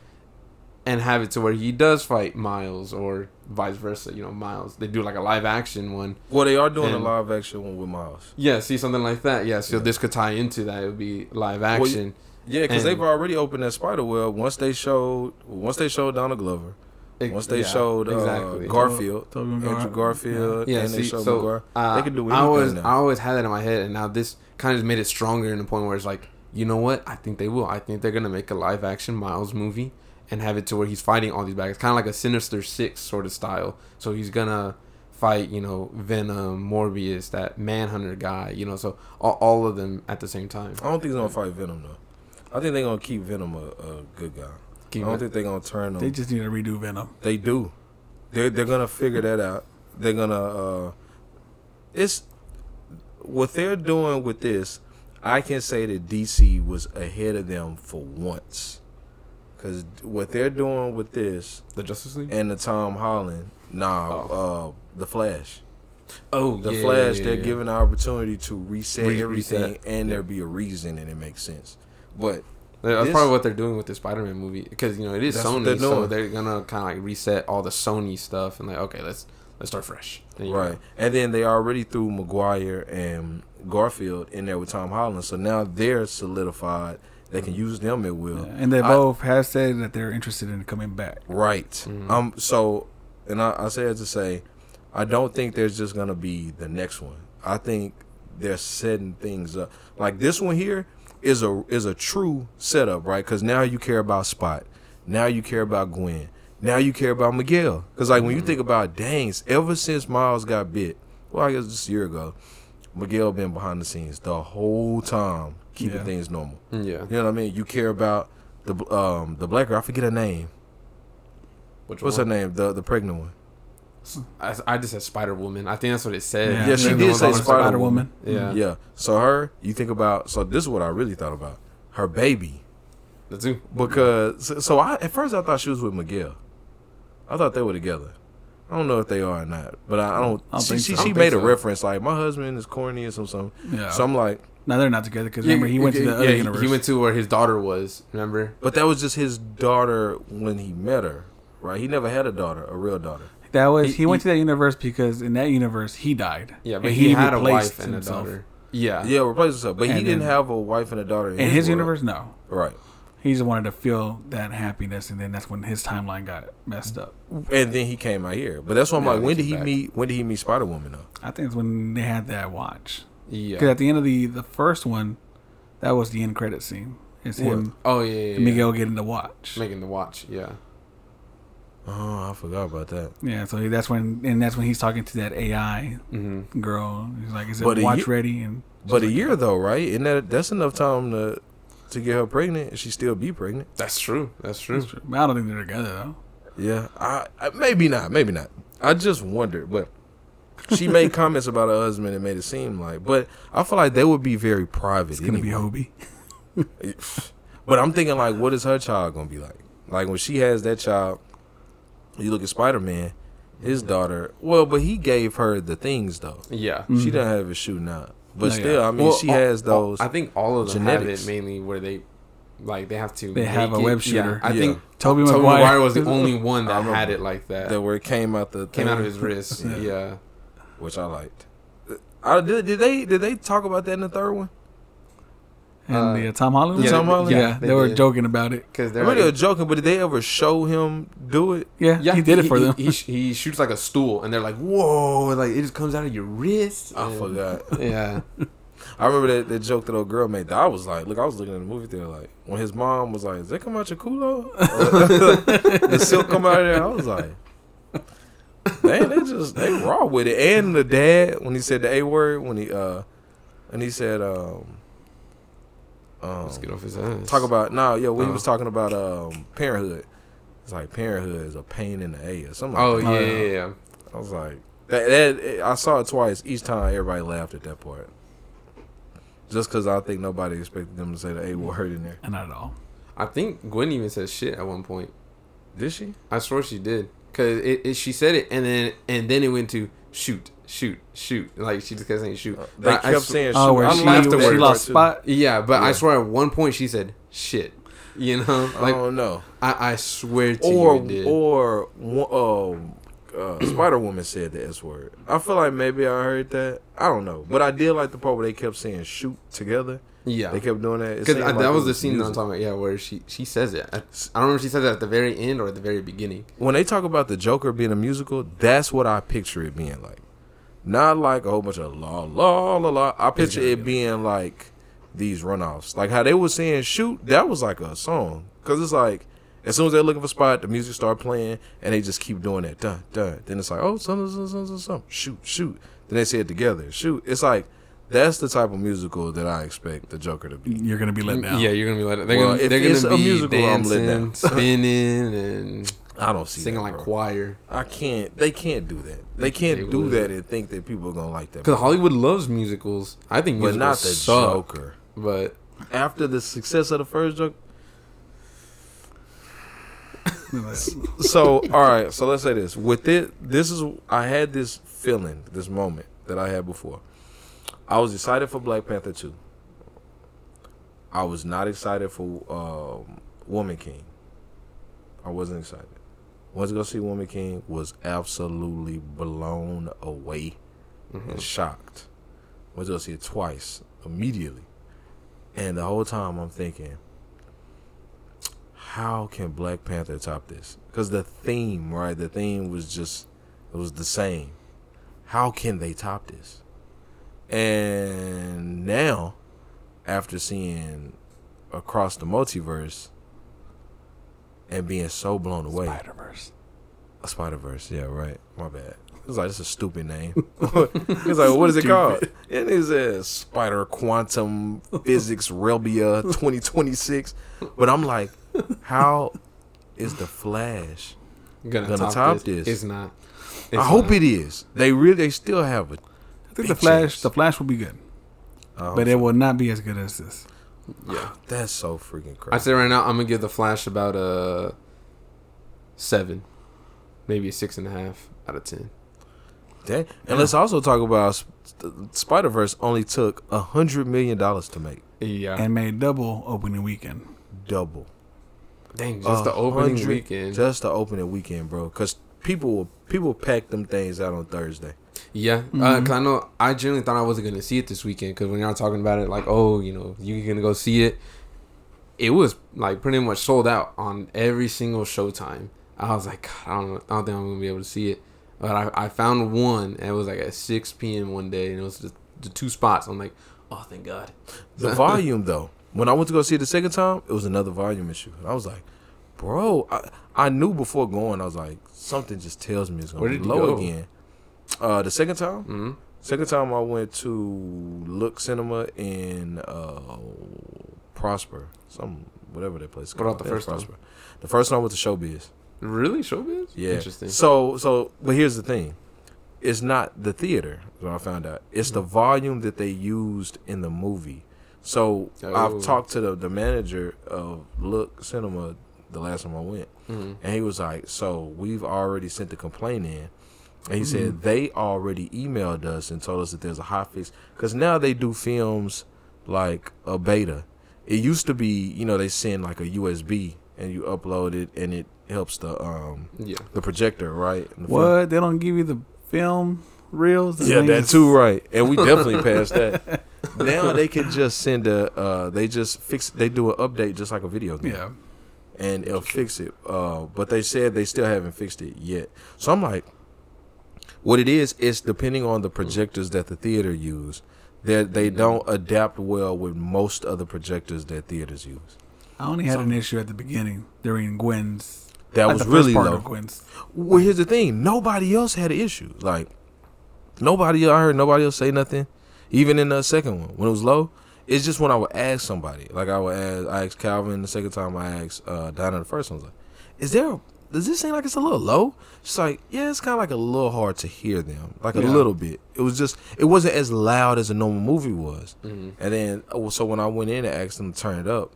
and have it to where he does fight Miles or vice versa. You know, Miles. They do like a live action one. Well, they are doing And- a live action one with Miles. Yeah, see something like that. Yeah, so Yeah. this could tie into that. It would be live Well, action. Yeah, because they've already opened that spider web once they showed once they showed Donald Glover, Ex- once they yeah, showed uh, exactly. Garfield, Tobey Andrew Maguire. Garfield, Yeah, and see, they showed so Maguire. uh, they could do I anything always, now. I always had that in my head, and now this kind of just made it stronger in the point where it's like, you know what? I think they will. I think they're gonna make a live action Miles movie and have it to where he's fighting all these bad guys, kind of like a Sinister Six sort of style. So he's gonna fight, you know, Venom, Morbius, that Manhunter guy, you know, so all, all of them at the same time. I don't think he's gonna fight Venom though. I think they're gonna keep Venom a, a good guy. Keep I don't it- think they're gonna turn him. They just need to redo Venom. They do. They're they're gonna figure that out. They're gonna. uh It's what they're doing with this. I can say that DC was ahead of them for once, because what they're doing with this the Justice League. and the Tom Holland, nah, uh, the Flash, oh, the yeah, Flash, yeah, they're yeah. giving the opportunity to reset Re- everything, reset, and there be a reason, and it makes sense. But That's This- probably what they're doing with the Spider-Man movie because you know it is Sony, they're so they're gonna kind of like reset all the Sony stuff and like okay, let's let's start fresh. There you go. Right. And then they already threw Maguire and Garfield in there with Tom Holland. So now they're solidified. They can use them at will. Yeah, and they I- both have said that they're interested in coming back. Right. Mhm. Um so and I, I said to say, I don't think there's just gonna be the next one. I think they're setting things up. Like this one here is a is a true setup, right? Because now you care about Spot. Now you care about Gwen. Now you care about Miguel. Because like when you think about Dangs, ever since Miles got bit, well, I guess just a year ago, Miguel been behind the scenes the whole time, keeping Yeah. things normal. Yeah. You know what I mean? You care about the um the black girl. I forget her name. Which What's one? her name? The the pregnant one. I, I just said Spider Woman. I think that's what it said. Yeah, Yeah, she did say Spider Spider Woman. Woman. Yeah. Yeah. So her, you think about. So this is what I really thought about. Her baby, The two. because so, so I at first I thought she was with Miguel. I thought they were together. I don't know if they are or not, but I, I don't. I don't she think she, so. I she don't made think a so. reference like my husband is corny or something. something. Yeah. So I'm like, no, they're not together because remember he went to the yeah, other he- universe. He went to where his daughter was. Remember? but that was just his daughter when he met her, right? He never had a daughter, a real daughter. that was he- he, went he- to that universe because in that universe he died. Yeah, but And he, had a replaced wife and a himself. daughter. Yeah. Yeah, replace himself, but he And didn't then- have a wife and a daughter in, In his world. universe, no. right? He just wanted to feel that happiness, and then that's when his timeline got messed up. And then he came out here, but that's why I'm Yeah, like, he when did came he back. meet? When did he meet Spider Woman though? I think it's when they had that watch. Yeah. Because at the end of the the first one, that was the end credit scene. It's him, Oh yeah. yeah, yeah. Miguel getting the watch. making the watch. Yeah. Oh, I forgot about that. Yeah, so that's when, and that's when he's talking to that AI Mm-hmm. girl. He's like, "Is it But watch ye- ready?" And she's But a like, year though, right? Isn't that that's enough time to to get her pregnant and she still be pregnant? That's true. That's true. That's true. But I don't think they're together though. Yeah, I, I maybe not, maybe not. I just wondered, but she made comments about her husband and made it seem like. But I feel like they would be very private. It's gonna anyway. be Hobie. But I'm thinking like, what is her child gonna be like? Like when she has that child, you look at Spider Man, his daughter. Well, but he gave her the things though. Yeah. Mm-hmm. She doesn't have it shooting out. But No, yeah. still, I mean, Well, she all- has those. I think all of them genetics. have it mainly where they, like, they have to. They have a it- web yeah, shooter. I Yeah. think Tobey Tobey Maguire. Maguire was the only one that had it like that. that where it came out the Came thing, out of his wrist. Yeah. yeah. Which I liked. I, did, did they did they talk about that in the third one? And Uh, the uh, Tom Holland. yeah. Tom Holland? Yeah, Yeah, they, they were did. joking about it. Because they're. they were joking, but did they ever show him do it? Yeah, yeah, he did it for them. He, sh- he shoots like a stool, and they're like, "Whoa!" Like it just comes out of your wrist. I and- forgot. Yeah. I remember that, that joke that old girl made. That I was like, look, I was looking at the movie theater like when his mom was like, "Does that come out your culo?" the silk come out of there. I was like, man, they just they raw with it. And the dad when he said the a word when he uh and he said um um Let's get off his ass. talk about no yeah when he Oh. was talking about um parenthood. It's like parenthood is a pain in the a or something. Oh like yeah, that. Oh, yeah. yeah, yeah. I was like, that, that, I saw it twice. Each time, everybody laughed at that part. Just because I think nobody expected them to say the A word in there. Not at all. I think Gwen even said shit at one point. Did she? I swear she did. Because it, it she said it and then and then it went to shoot shoot shoot like she just kept saying shoot. They But I kept sw- saying Oh, shoot. where I she, laughed the at she lost too. spot. Yeah, but I swear at one point she said shit. You know, I like don't know. I, I swear to Or you, it did. or um, uh, Spider Woman said the S word. I feel like maybe I heard that. I don't know, but I did like the part where they kept saying shoot together. Yeah, They kept doing that. It because that was the scene that I'm talking about. Yeah, where she she says it. I, I don't remember if she says it at the very end or at the very beginning. when they talk about the Joker being a musical, that's what I picture it being like. Not like a whole bunch of la la la la. I picture it being like these runoffs, like how they were saying shoot. That was like a song, cause it's like as soon as they're looking for a spot, the music start playing, and they just keep doing that. Dun dun. Then it's like oh some some some some some shoot shoot. Then they say it together shoot. It's like that's the type of musical that I expect the Joker to be. You're gonna be let down. Yeah, you're gonna be let. They're Well, gonna if they're it's gonna a be musical, I'm let dancing, down. spinning, and I don't see singing that, like bro. choir. I can't. They can't do that. They can't They do would. that and think that people are gonna like that. Because Hollywood loves musicals. I think but not the suck, Joker. But After the success of the first Joker, so all right. So let's say this. With it, this is I had this feeling, this moment that I had before. I was excited for Black Panther two. I was not excited for um, Woman King. I wasn't excited. Once to go see Woman King. Was absolutely blown away and shocked. Went to go see it twice immediately, and the whole time I'm thinking, how can Black Panther top this? Because the theme, right? The theme was just it was the same. How can they top this? And now, after seeing across the multiverse and being so blown away, Spider Verse. a Spider Verse, yeah, right. My bad. It was like it's a stupid name. He's like, what is it called? And it says Spider Quantum Physics Relbia 2026. But I'm like, how is the Flash? gonna, Gonna top, top this. It's not. I hope not. it is. They really, they still have it. I think the Flash. chance. The Flash will be good, Oh, but it will not be as good as this. Yeah, that's so freaking crazy. I crazy. say right now, I'm gonna give the Flash about a seven, maybe a six and a half out of ten. Dang. And let's also talk about Spider Verse. Only took a hundred million dollars to make, Yeah, And made double opening weekend. double. dang, just the opening weekend. Just the opening weekend, bro. Because people people pack them things out on Thursday. Yeah, uh, mm-hmm. because I know I generally thought I wasn't gonna see it this weekend. Because when y'all talking about it, like, oh, you know, you gonna go see it, it was like pretty much sold out on every single showtime. I was like, I don't know, I don't think I'm gonna be able to see it. But I, I found one, and it was like at 6 p.m. one day, and it was the, the two spots. I'm like, oh, thank God. The volume though, when I went to go see it the second time, it was another volume issue. And I was like, bro, I, I knew before going, I was like, something just tells me it's gonna be low go? again. Uh, the second time, hmm second time I went to Look Cinema in uh, Prosper, some whatever that place. is What about called. the first? Prosper. The first one I went to Showbiz. Really, showbiz? Yeah. Interesting. So so but here's the thing. It's not the theater, is what I found out. It's the volume that they used in the movie. So Oh. I've talked to the, the manager of Look Cinema the last time I went. Mhm. And he was like, So we've already sent the complaint in. And he said they already emailed us and told us that there's a hot fix. Because now they do films like a beta. It used to be, you know, they send like a USB and you upload it and it helps the um Yeah. the projector, right? And the What? They don't give you the film reels? film- Yeah, They that too, right? And we definitely passed that. Now they can just send a. Uh, they just fix. They do an update just like a video game, Yeah. and it'll fix it. Uh, but they said they still haven't fixed it yet. So I'm like, what it is is depending on the projectors that the theater use. That they don't adapt well with most other projectors that theaters use. I only had an issue at the beginning during Gwen's. That like was the really low. Gwen's. Well, here's the thing: nobody else had an issue. Like nobody, I heard nobody else say nothing. Even in the second one, when it was low, it's just when I would ask somebody. Like I would ask, I asked Calvin the second time. I asked uh, Dinah the first one. I was like, "Is there? A, does this seem like it's a little low?" She's like, "Yeah, it's kind of like a little hard to hear them, like a Yeah. little bit. It was just, it wasn't as loud as a normal movie was." Mhm. And then, oh, so when I went in and asked them to turn it up,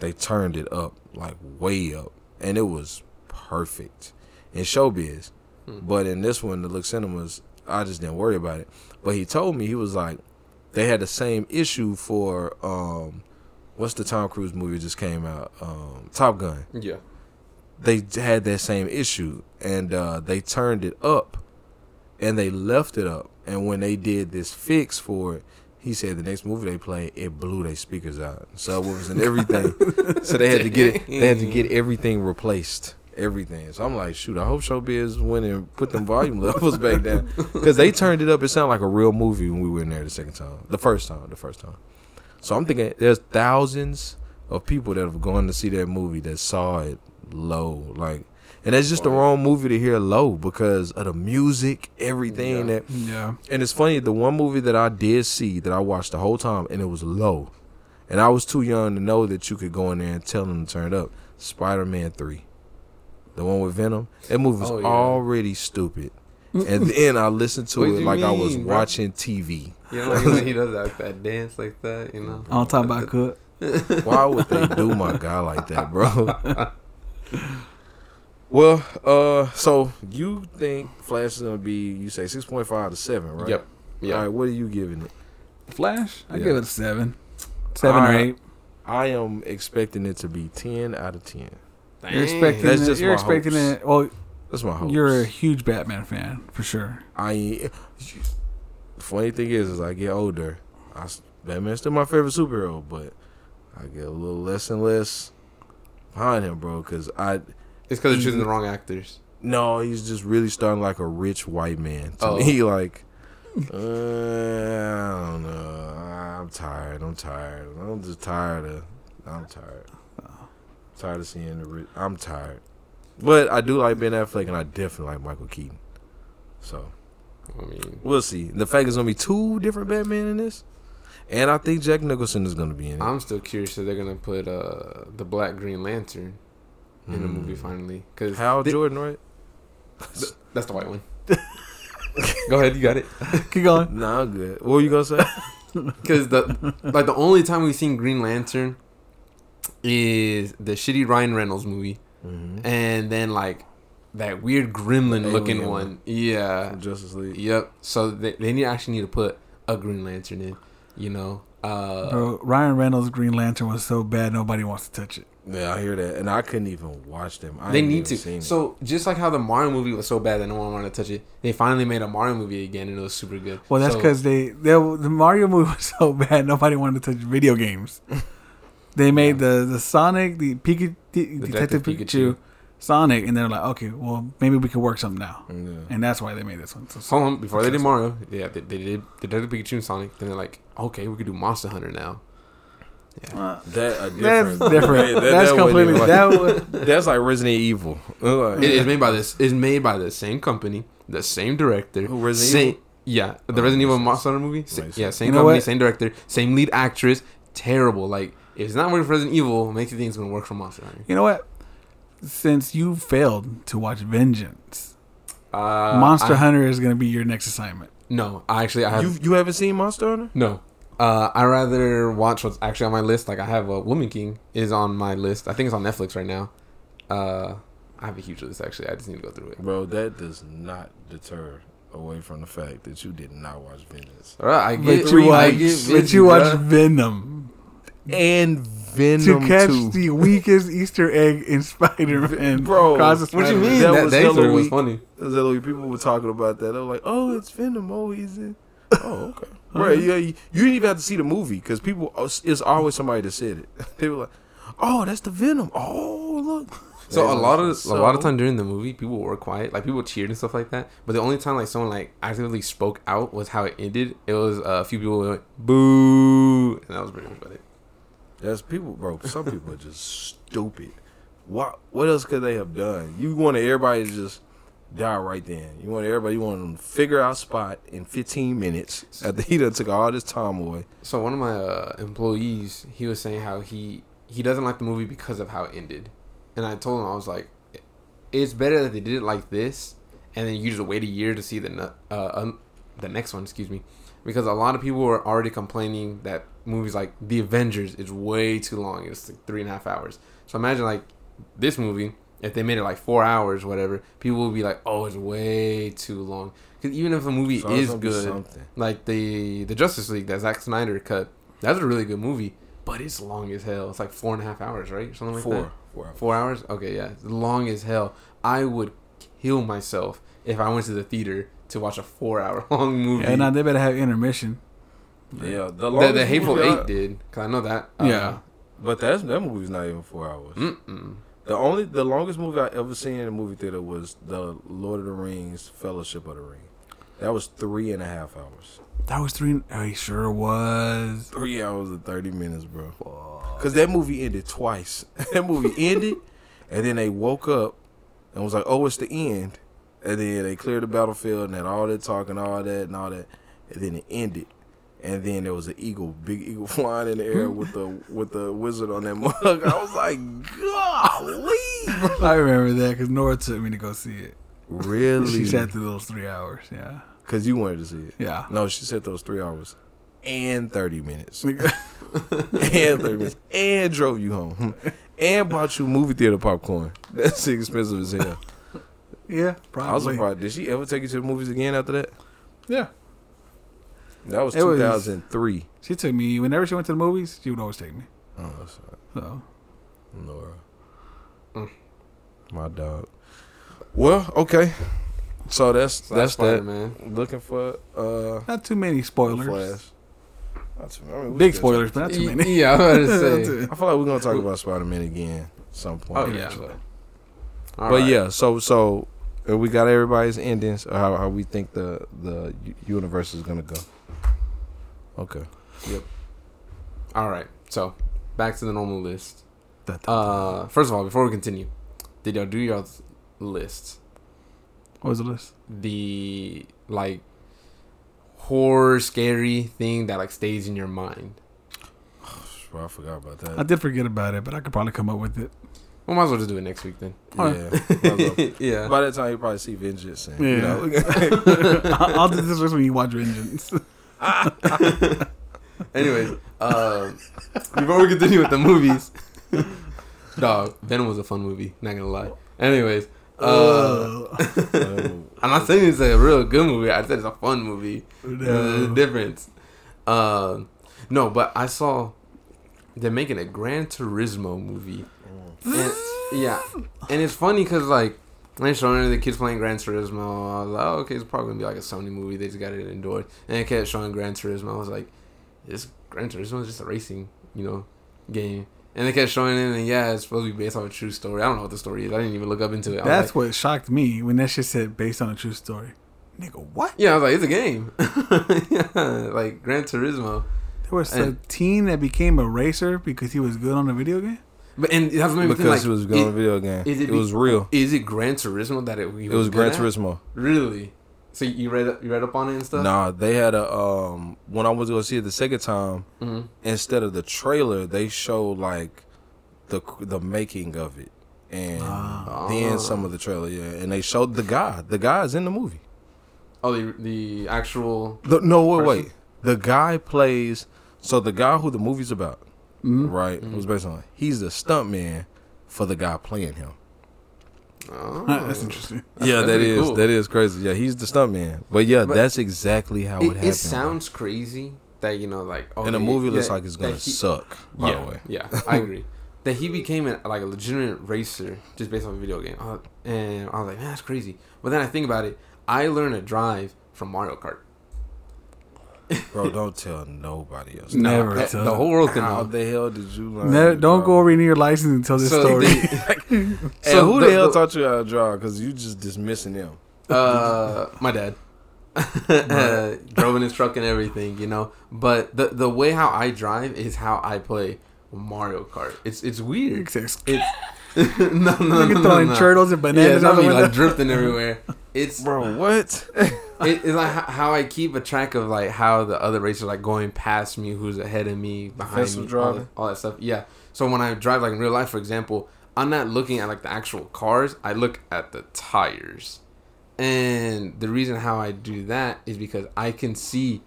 they turned it up like way up, and it was perfect. in showbiz. Hmm. But in this one, the Look Cinemas, I just didn't worry about it. But he told me he was like, they had the same issue for um, what's the Tom Cruise movie just came out, um, Top Gun. Yeah. They had that same issue, and uh, they turned it up, and they left it up. And when they did this fix for it, he said the next movie they played, it blew their speakers out, subwoofers and everything. so they had to get it. They had to get everything replaced. Everything. So I'm like, shoot, I hope Showbiz went and put them volume levels back down because they turned it up. It sounded like a real movie when we were in there the second time, the first time, the first time. So I'm thinking there's thousands of people that have gone to see that movie that saw it low, like, and that's just the wrong movie to hear low because of the music, everything Yeah. that Yeah. and it's funny, the one movie that I did see that I watched the whole time and it was low. And I was too young to know that you could go in there and tell them to turn it up. Spider Man 3. The one with Venom. That movie was Oh, yeah. already stupid. and then I listened to What it do you like I was bro? watching TV. You know, like when he does that, that dance like that, you know. On top about cook. Why would they do my guy like that, bro? well, uh, so you think Flash is gonna be you say six point five to seven, right? Yep. Yeah. All right, what are you giving it? Flash. I Yeah. give it a seven. Seven or eight. I am expecting it to be ten out of ten. You're expecting. That's it, just you're my expecting hopes. it. Well, That's my hope. you're a huge Batman fan for sure. I. Funny thing is, as I get older, I, Batman's still my favorite superhero, but I get a little less and less behind him, bro. Because I It's because they're choosing the wrong actors. no, he's just really starting like a rich white man to Oh. me. Like, uh, I don't know. I'm tired. I'm tired. I'm just tired of. I'm tired. I'm Tired of seeing the. Rich, I'm tired. But I do like Ben Affleck, and I definitely like Michael Keaton. So I mean, we'll see. The fact is gonna be two different Batman in this, and I think Jack Nicholson is gonna be in it. I'm still curious if they're gonna put uh the Black Green Lantern in the movie finally. Because Hal Jordan, right? that's the white one. Go ahead, you got it. Keep going. Nah, I'm good. What were you gonna say? Because the like the only time we've seen Green Lantern is the shitty Ryan Reynolds movie, Mhm. and then like that weird gremlin looking Alien one. Yeah. Justice League. Yep. So they they need actually need to put a Green Lantern in. You know. Uh, Bro, Ryan Reynolds' Green Lantern was so bad nobody wants to touch it. Yeah, I hear that, and I couldn't even watch them. I they need to. seen it. So just like how the Mario movie was so bad that no one wanted to touch it, they finally made a Mario movie again, and it was super good. Well, that's So- because they, they the Mario movie was so bad nobody wanted to touch video games. They made the the Sonic, the Pikachu, Detective, Detective Pikachu, Pikachu. Sonic, and they're like, okay, well maybe we can work something out, Yeah. and that's why they made this one. So, Hold on, before they did Mario, yeah, they, they did Detective Pikachu and Sonic. Then they're like, okay, we could do Monster Hunter now. Yeah. uh, That a that's different. different. That- that that's wasn't completely like- that was That's like Resident Evil. Like, It is made by this. It's made by the same company, the same director. Who, Resident same, Evil? Yeah, the Oh, Resident Evil Monster Hunter movie. Sa- Makes yeah, same You know company, what? same director, same lead actress. Terrible. Like if it's not working for Resident Evil, it makes you think it's gonna work for Monster Hunter. you know what? Since you failed to watch Vengeance, Uh, Monster I- Hunter is going to be your next assignment. No, I actually I have you you haven't seen Monster Hunter? no. Uh, I rather watch what's actually on my list. Like I have a Woman King is on my list. I think it's on Netflix right now. Uh, I have a huge list actually. I just need to go through it. Bro, that does not deter away from the fact that you did not watch Vengeance. All right, I But get, you I watch, get but you watch bruh. Venom And Venom to catch 2. the weakest Easter egg in Spider-Man. Bro, Across the What do you mean? That That, was that hella Easter was weak. funny. People were talking about that. They were like, "Oh, it's Venom. Oh, he's in." Oh, okay. right. Yeah. You, you didn't even have to see the movie because people. oh, It's always somebody that said it. they were like, "Oh, that's the Venom. Oh, look." So a lot of was a lot of time during the movie, people were quiet, like people cheered and stuff like that. But the only time like someone like actively spoke out was how it ended. It was uh, a few people went boo, and that was pretty much about it. That's people, bro. Some people are just stupid. What What else could they have done? You wanted everybody to just die right then. You want everybody. You want them to figure out spot in 15 minutes after he done took all this time away. So one of my uh, employees, he was saying how he he doesn't like the movie because of how it ended, and I told him I was like, it's better that they did it like this, and then you just wait a year to see the uh um, the next one. Excuse me, because a lot of people were already complaining that movies like The Avengers is way too long. It's like three and a half hours. So imagine like this movie, if they made it like four hours, whatever, people will be like, "Oh, it's way too long." Because even if a movie So is good, like the the Justice League that Zack Snyder cut, that's a really good movie, but it's long as hell. It's like four and a half hours, right? Something like that. Four. Four. hours. Four hours? Okay, yeah. It's long as hell. I would kill myself if I went to the theater to watch a four hour long movie. And now they better have intermission. Yeah, the, the, the Hateful movie I- Eight did. Because I know that. Uh, Yeah. But that's that movie's not even four hours. Mm-mm. The only the longest movie I ever seen in a movie theater was the Lord of the Rings Fellowship of the Ring. That was three and a half hours. That was three. He sure was. Three hours and thirty minutes, bro. Cause that movie ended twice. that movie ended, and then they woke up and was like, "Oh, it's the end." And then they cleared the battlefield and had all that talk and all that and all that, and then it ended. And then there was an eagle, big eagle flying in the air hmm? with the with the wizard on that mug. I was like, "Golly!" I remember that because Nora took me to go see it. Really? She sat through those three hours. Yeah. Because you wanted to see it. Yeah. No, she said those three hours and 30 minutes. and 30 minutes. And drove you home. Hmm. And bought you movie theater popcorn. That's expensive as hell. yeah, I was probably. surprised. Did she ever take you to the movies again after that? Yeah. That was It was- 2003. She took me whenever she went to the movies. She would always take me. Oh, that's So Nora. Mm. My dog. Well, okay. So that's So that's that. man. Looking for uh not too many spoilers. Flash. Not too- I mean, Big spoilers, but not too many. Yeah, I was about to say. I feel like we're gonna talk about Spider Man again some point. Oh, yeah. eventually. All but right. yeah, so so uh, we got everybody's endings or how how we think the the universe is gonna go. Okay. Yep. All right. So back to the normal list. Da- da- Uh, first of all, before we continue, did y'all do your lists? what was the list? The like horror, scary thing that like stays in your mind. Bro, I forgot about that. I did forget about it, but I could probably come up with it. We might as well just do it next week then. Yeah. well. yeah. By that time, you probably see Vengeance. And, Yeah. You know, I'll I'll do this just when you watch Vengeance. Anyways, um, before we continue with the movies, dog, Venom was a fun movie. Not gonna lie. Anyways, uh, I'm not saying it's a real good movie. I said it's a fun movie. There's a difference. Um, no, but I saw they're making a Gran Turismo movie. And, yeah, and it's funny because like they're showing the kids playing Gran Turismo. I was like, oh, okay, it's probably gonna be like a Sony movie. They just got it indoors, and it kept showing Gran Turismo. I was like, this Gran Turismo is just a racing, you know, game. And they kept showing it, and yeah, it's supposed to be based on a true story. I don't know what the story is. I didn't even look up into it. I That's like, what shocked me when that shit said based on a true story. Nigga, what? yeah, I was like, it's a game. yeah, like Gran Turismo. There was a teen that became a racer because he was good on a video game. But and that's what made me think, because like, it was a it- video game. is It, it was real. Is it Gran Turismo that it, It was Gran? Turismo. Really? So you read up, you read up on it and stuff? Nah, they had a um when I was gonna see it the second time, hmm instead of the trailer, they showed like the the making of it, and Ah. then some of the trailer, yeah, and they showed the guy. The guy's in the movie. Oh, the the actual. The, no, wait, Person? wait. The guy plays. So the guy who the movie's about, Mhm. right, Mhm. was based on. He's the stunt man for the guy playing him. Oh. That's interesting. yeah, that's that is, cool. that is crazy. Yeah, he's the stunt man. But yeah, But that's exactly how it, It, happened. it sounds crazy that you know, like, oh, and the that- movie looks that- like it's gonna he- suck. By yeah, the way, yeah, I agree. that he became a, like a legitimate racer just based off a video game, uh, and I was like, man, that's crazy. But then I think about it. I learned to drive from Mario Kart. Bro, don't tell nobody else. Never That- tell the whole world can How know. the hell did you learn? Ne- to don't drive? go renew your license and tell this So story. they- And So who the- the, hell taught you how to drive? Because you just dismissing them. Uh, my dad uh, drove in his truck and everything, you know. But the the way how I drive is how I play Mario Kart. It's it's weird. Except- It's no no no, Look no, throwing no. turtles and Yeah, bananas it's out not the me window. like drifting everywhere. It's Bro, what? it, it's like how I keep a track of like how the other races are like going past me, who's ahead of me, behind Defensive me, all, that- all that stuff. Yeah. So when I drive like in real life, for example, I'm not looking at like the actual cars. I look at the tires, and the reason how I do that is because I can see,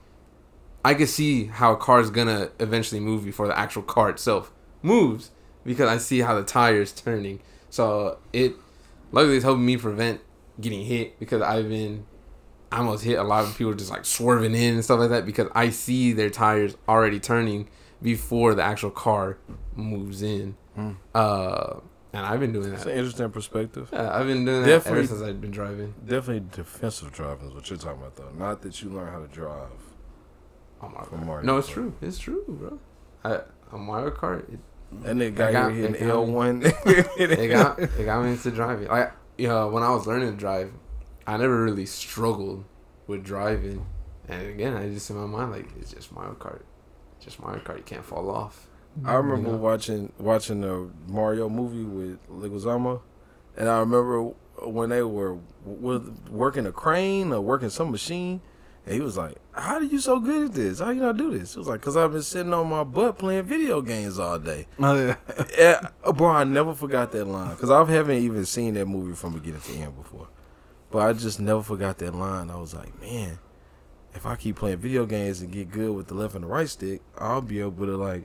I can see how a car is gonna eventually move before the actual car itself moves because I see how the tire is turning. So it luckily it's helping me prevent getting hit because I've been I almost hit a lot of people just like swerving in and stuff like that because I see their tires already turning before the actual car moves in. Hmm. Uh, and I've been doing It's that. an interesting perspective. Yeah, I've been doing that Definitely- ever since I've been driving. Definitely defensive driving is what you're talking about, though. Not that you learn how to drive. on Mario From Kart. Mario no, it's Kart. true. It's true, bro. I, on Mario Kart, it, And They got- hitting L one. they got they got me into driving. Like, know, when I was learning to drive, I never really struggled with driving. And again, I just in my mind like it's just Mario Kart, just Mario Kart. You can't fall off. I remember You know? watching watching the Mario movie with Leguizamo, and I remember when they were w- working a crane or working some machine, and he was like, "How are you so good at this? How you not do this?" It was like, "Cause I've been sitting on my butt playing video games all day." Oh, yeah. yeah, uh, bro, I never forgot that line because I haven't even seen that movie from beginning to end before. But I just never forgot that line. I was like, man, if I keep playing video games and get good with the left and the right stick, I'll be able to like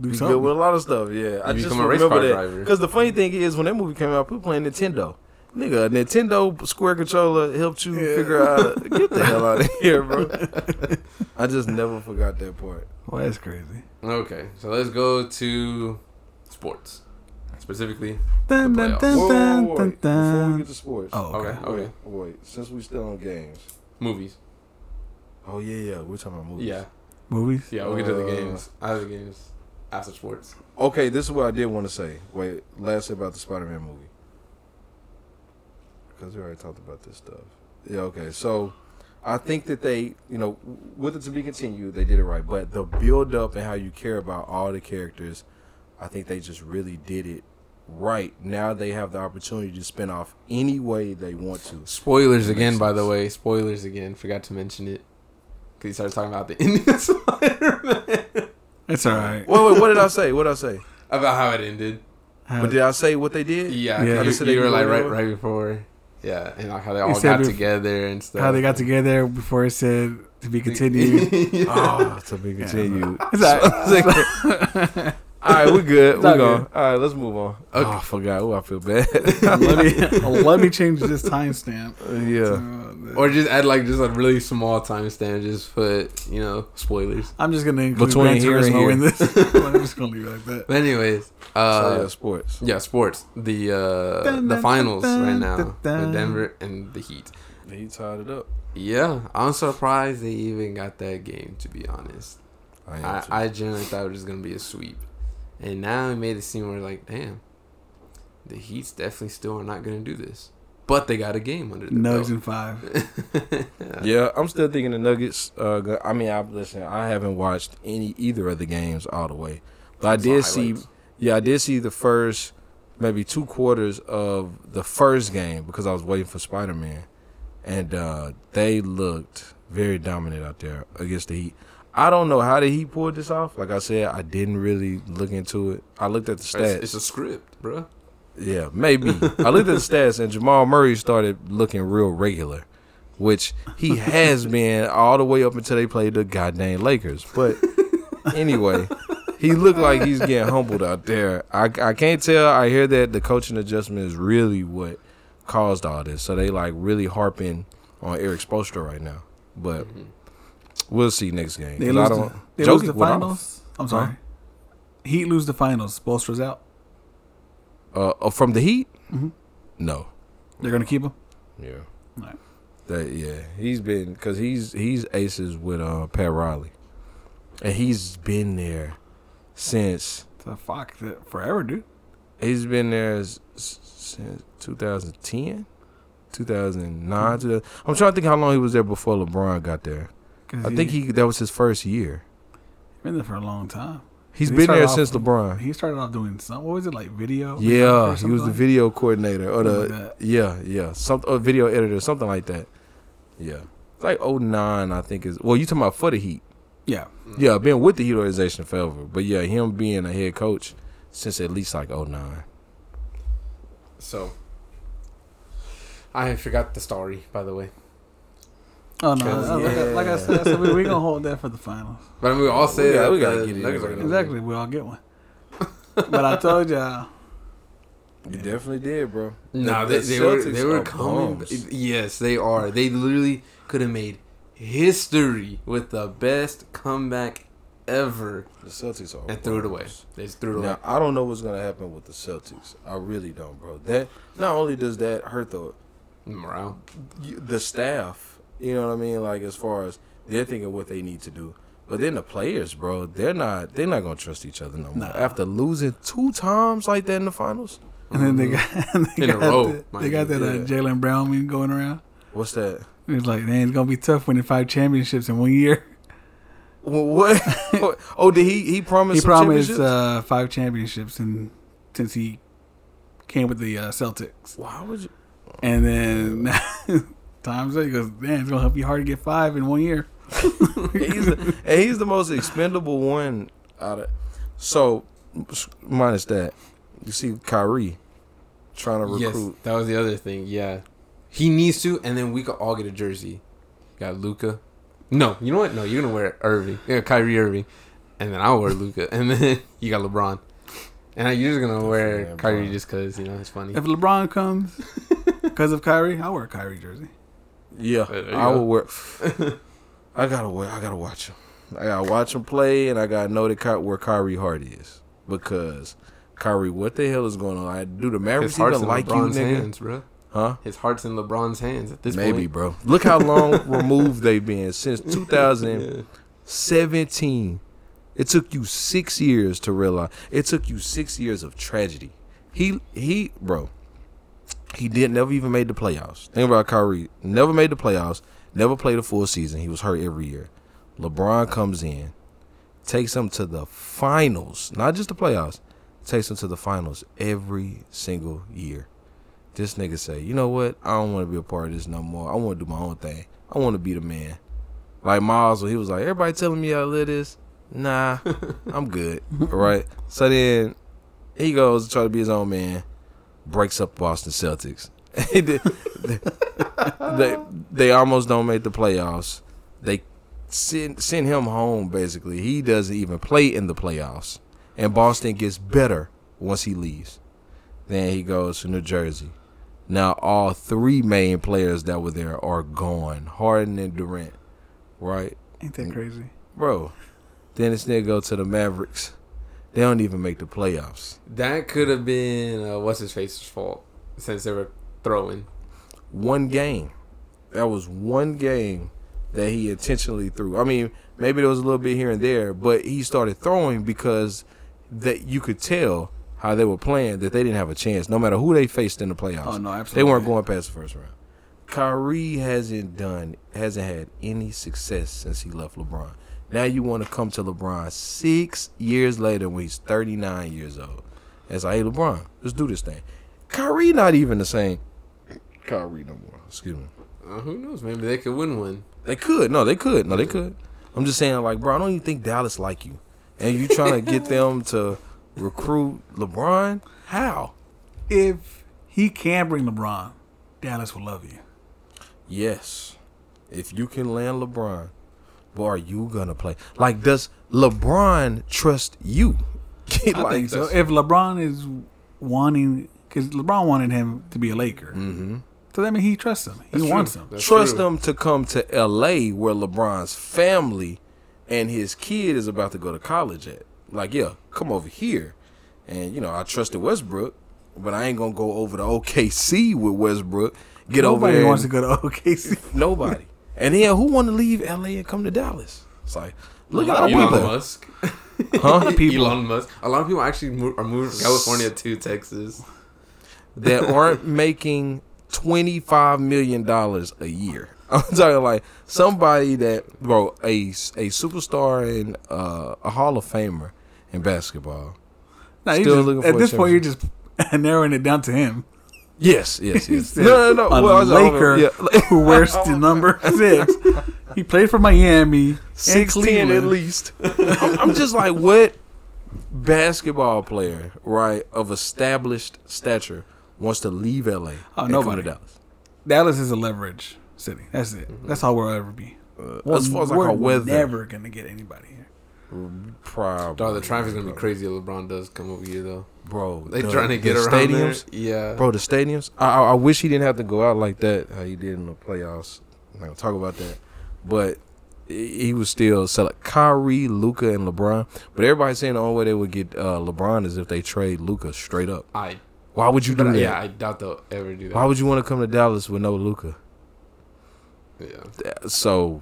Do be something. good with a lot of stuff. Yeah, I just remember that because the funny thing is when that movie came out, people playing Nintendo. Nigga, a Nintendo Square controller helped you Yeah. figure out get the hell out of here, bro. I just never forgot that part. Well, that's crazy. Okay, so let's go to sports, specifically. Dun, The dun, playoffs. dun, Whoa, dun, whoa, dun, wait, before we get to sports. Oh, okay. Okay. Wait, wait, since we still on games. Movies. Oh yeah, yeah, we're talking about movies. Yeah, Movies? yeah. We'll get to the Uh, games. I have the games after sports. Okay, this is what I did want to say. Wait, last about the Spider-Man movie. Because we already talked about this stuff. Yeah. Okay. So, I think that they, you know, with it to be continued, they did it right. But the build up and how you care about all the characters, I think they just really did it right. Now they have the opportunity to spin off any way they want to. Spoilers Makes again, by the way. Spoilers again. Forgot to mention it. Because he started talking about the ending of Spider-Man. It's all right. Wait, wait. What did I say? What did I say? about how it ended. How- But did I say what they did? Yeah, Yeah. you, I you were like right, right before. Yeah, and like how they all said got bef- together and stuff. How they got together before it said to be continued. Yeah. Oh, to be continued. It's all right. All right, we're good. It's We're all good. All right, let's move on. Okay. Oh, I forgot. Oh, I feel bad. let me let me change this timestamp. yeah. Uh, Or just add like just a really small timestamp. Just put you know spoilers. I'm just gonna include Between Gran here and Turismo here. in this. I'm just gonna leave it like that. But anyways, so, uh, yeah, sports. yeah, sports. The uh Dun, the dun, finals dun, right now dun, dun. with Denver and the Heat. He tied it up. Yeah, I'm surprised they even got that game. To be honest, I I. I generally thought it was gonna be a sweep, and now it made it seem where like, damn, the Heat's definitely still are not gonna do this. But they got a game under the Nugs belt. in five. yeah, I'm still thinking the Nuggets. Uh, I mean, I listen. I haven't watched any either of the games all the way, but I did see. Yeah, I did see the first maybe two quarters of the first game because I was waiting for Spider Man, and uh, they looked very dominant out there against the Heat. I don't know how the Heat pulled this off. Like I said, I didn't really look into it. I looked at the stats. It's, it's a script, bro. Yeah, maybe. I looked at the stats and Jamal Murray started looking real regular, which he has been all the way up until they played the goddamn Lakers. But anyway, he looked like he's getting humbled out there. I, I can't tell. I hear that the coaching adjustment is really what caused all this. So they like really harping on Erik Spoelstra right now. But Mhm. we'll see next game. They 'Cause lose, I the, don't. they Jokic lose the went off. finals. I'm sorry. Heat lose the finals. Bolster's out. Uh, uh, from the Heat? hmm No. They're gonna keep him. Yeah. Right. That yeah, he's been because he's he's aces with uh Pat Riley, and he's been there since the fuck that forever, dude. he's been there s- since 2010, 2009. 2000 I'm trying to think how long he was there before LeBron got there. I think he that was his first year. been there for a long time. He's been started there off- since LeBron. He started off doing some. What was it like? Video. Yeah, he was the video coordinator or the like yeah yeah some a video editor something like that. Yeah, it's like 09 I think is well you talking about for the Heat. Yeah. Mm-hmm. Yeah, been with the Heat organization forever. But yeah, him being a head coach since at least like 09. So, I forgot the story, by the way. Oh no! Cause- like, I, like I said, so we we gonna hold that for the finals. But I mean, we all say We Got, we got to the get it Nuggets in. are gonna Exactly, we all get one. but I told y'all, You definitely did, bro. Nah, The- they, they were they were coming. Yes, they are. They literally could have made history with the best comeback ever The Celtics are and threw it away. They just threw it away. Now I don't know what's gonna happen with the Celtics. I really don't, bro. That not only does that hurt the Morale. the staff, you know what I mean? Like as far as they're thinking what they need to do, but then the players, bro, they're not they're not gonna trust each other no more. Nah. After losing two times like that in the finals, And then they got they In a got row, the, they got you. that uh, Jaylen Brown meme going around. what's that? It's like, man, it's gonna be tough winning five championships in one year. What? oh, did he he promised? He promised championships? uh, five championships, and since he came with the uh, Celtics, Why would you? and then times up, he goes, man, it's gonna help you hard to get five in one year. he's the, and he's the most expendable one out of. So, minus that, you see Kyrie trying to recruit. Yes, that was the other thing. Yeah, he needs to, and then we could all get a jersey. Got Luka. No, you know what? No, you're gonna wear Irving. Yeah, Kyrie Irving, and then I'll wear Luka, and then you got LeBron. And you're just gonna wear Definitely Kyrie just because you know it's funny. If LeBron comes because of Kyrie, I'll wear a Kyrie jersey. Yeah, I go. will wear. I gotta wear. I gotta watch him. I gotta watch him play, and I gotta know that Ky- where Kyrie Hart is because Kyrie, what the hell is going on? I do the His Mavericks heart's even in like you, LeBron's nigga? hands, bro. Huh? His heart's in LeBron's hands at this Maybe, point. Maybe, bro. Look how long removed they've been since 2017. It took you six years to realize. It took you six years of tragedy. He he, bro. He did never even made the playoffs. Think about Kyrie. Never made the playoffs. Never played a full season. He was hurt every year. LeBron comes in, takes him to the finals, not just the playoffs. Takes him to the finals every single year. This nigga say, you know what? I don't want to be a part of this no more. I want to do my own thing. I want to be the man. Like Miles, when he was like, everybody telling me I live this. Nah, I'm good. right? So then he goes to try to be his own man, breaks up Boston Celtics. they, they, they almost don't make the playoffs. They send send him home basically. He doesn't even play in the playoffs. And Boston gets better once he leaves. Then he goes to New Jersey. Now all three main players that were there are gone. Harden and Durant. Right? Ain't that crazy? Bro. Then this nigga go to the Mavericks. They don't even make the playoffs. That could have been uh, what's his face's fault since they were throwing. One game. That was one game that he intentionally threw. I mean, maybe there was a little bit here and there, but he started throwing because that you could tell how they were playing that they didn't have a chance, no matter who they faced in the playoffs. Oh no, absolutely. They weren't going past the first round. Kyrie hasn't done hasn't had any success since he left LeBron. Now you want to come to LeBron six years later when he's 39 years old. It's like, hey LeBron, let's do this thing. Kyrie not even the same Kyrie no more. Excuse me. Uh, who knows? Maybe they could win one. They could. No, they could. No, they could. I'm just saying, like, bro, I don't even think Dallas like you. And you trying to get them to recruit LeBron? How? If he can bring LeBron, Dallas will love you. Yes. If you can land LeBron, but are you gonna play? Like, does LeBron trust you? I think so. If LeBron is wanting, because LeBron wanted him to be a Laker, Mhm. so that means he trusts him. He That's wants true. him. That's trust true. them to come to LA where LeBron's family and his kid is about to go to college at. Like, yeah, come over here. And, you know, I trusted Westbrook, but I ain't gonna go over to OKC with Westbrook. Get over Nobody there. wants to go to OKC. Nobody. and then who want to leave LA and come to Dallas? It's like, look at lot our Elon people. Musk. Huh? people. Elon Musk. A lot of people actually mo- are moving from California to Texas. that aren't making twenty five million dollars a year. I'm talking like somebody that bro a a superstar and uh, a Hall of Famer in basketball. Nah, Still just- looking at for a this point, you're just narrowing it down to him. Yes, yes, yes. no, no, no. A Well, I was- I was- Laker yeah. who wears the number six. He played for Miami, and six ten at least. I'm, just like, what basketball player, right, of established stature wants to leave LA Oh, nobody. to Dallas? Dallas is a leverage city. That's it. That's all we'll ever be. Uh, as far as like we're weather, never gonna get anybody. Probably. Dog, the traffic's gonna be crazy if LeBron does come over here though. bro. They the- trying to get the around stadiums, there. Yeah, bro. The stadiums. I, I I wish he didn't have to go out like that. How he did in the playoffs. I'm not gonna talk about that, but he he was still selling Kyrie, Luka, and LeBron. But everybody's saying the only way they would get uh, LeBron is if they trade Luka straight up. I. Why would you do that? yeah, I doubt they'll ever do that. Why would you want to come to Dallas with no Luka? Yeah. So,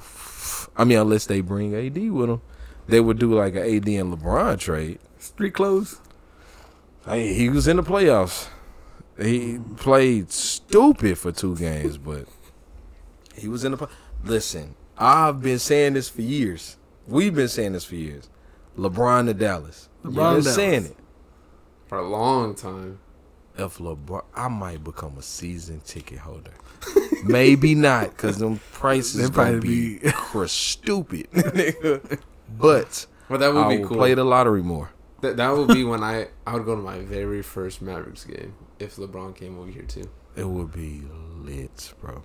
I mean, unless they bring AD with them, they would do like an AD and LeBron trade. Street clothes. Hey, he was in the playoffs. He played stupid for two games, but he was in the. Play- Listen, I've been saying this for years. We've been saying this for years. LeBron to Dallas. LeBron LeBron to been Dallas. saying it. For a long time. If LeBron, I might become a season ticket holder. Maybe not, cause them prices They'd gonna probably be, be- stupid. nigga. but Well, that would I be will cool. play the lottery more. That that would be when I I would go to my very first Mavericks game if LeBron came over here too. It would be lit, bro.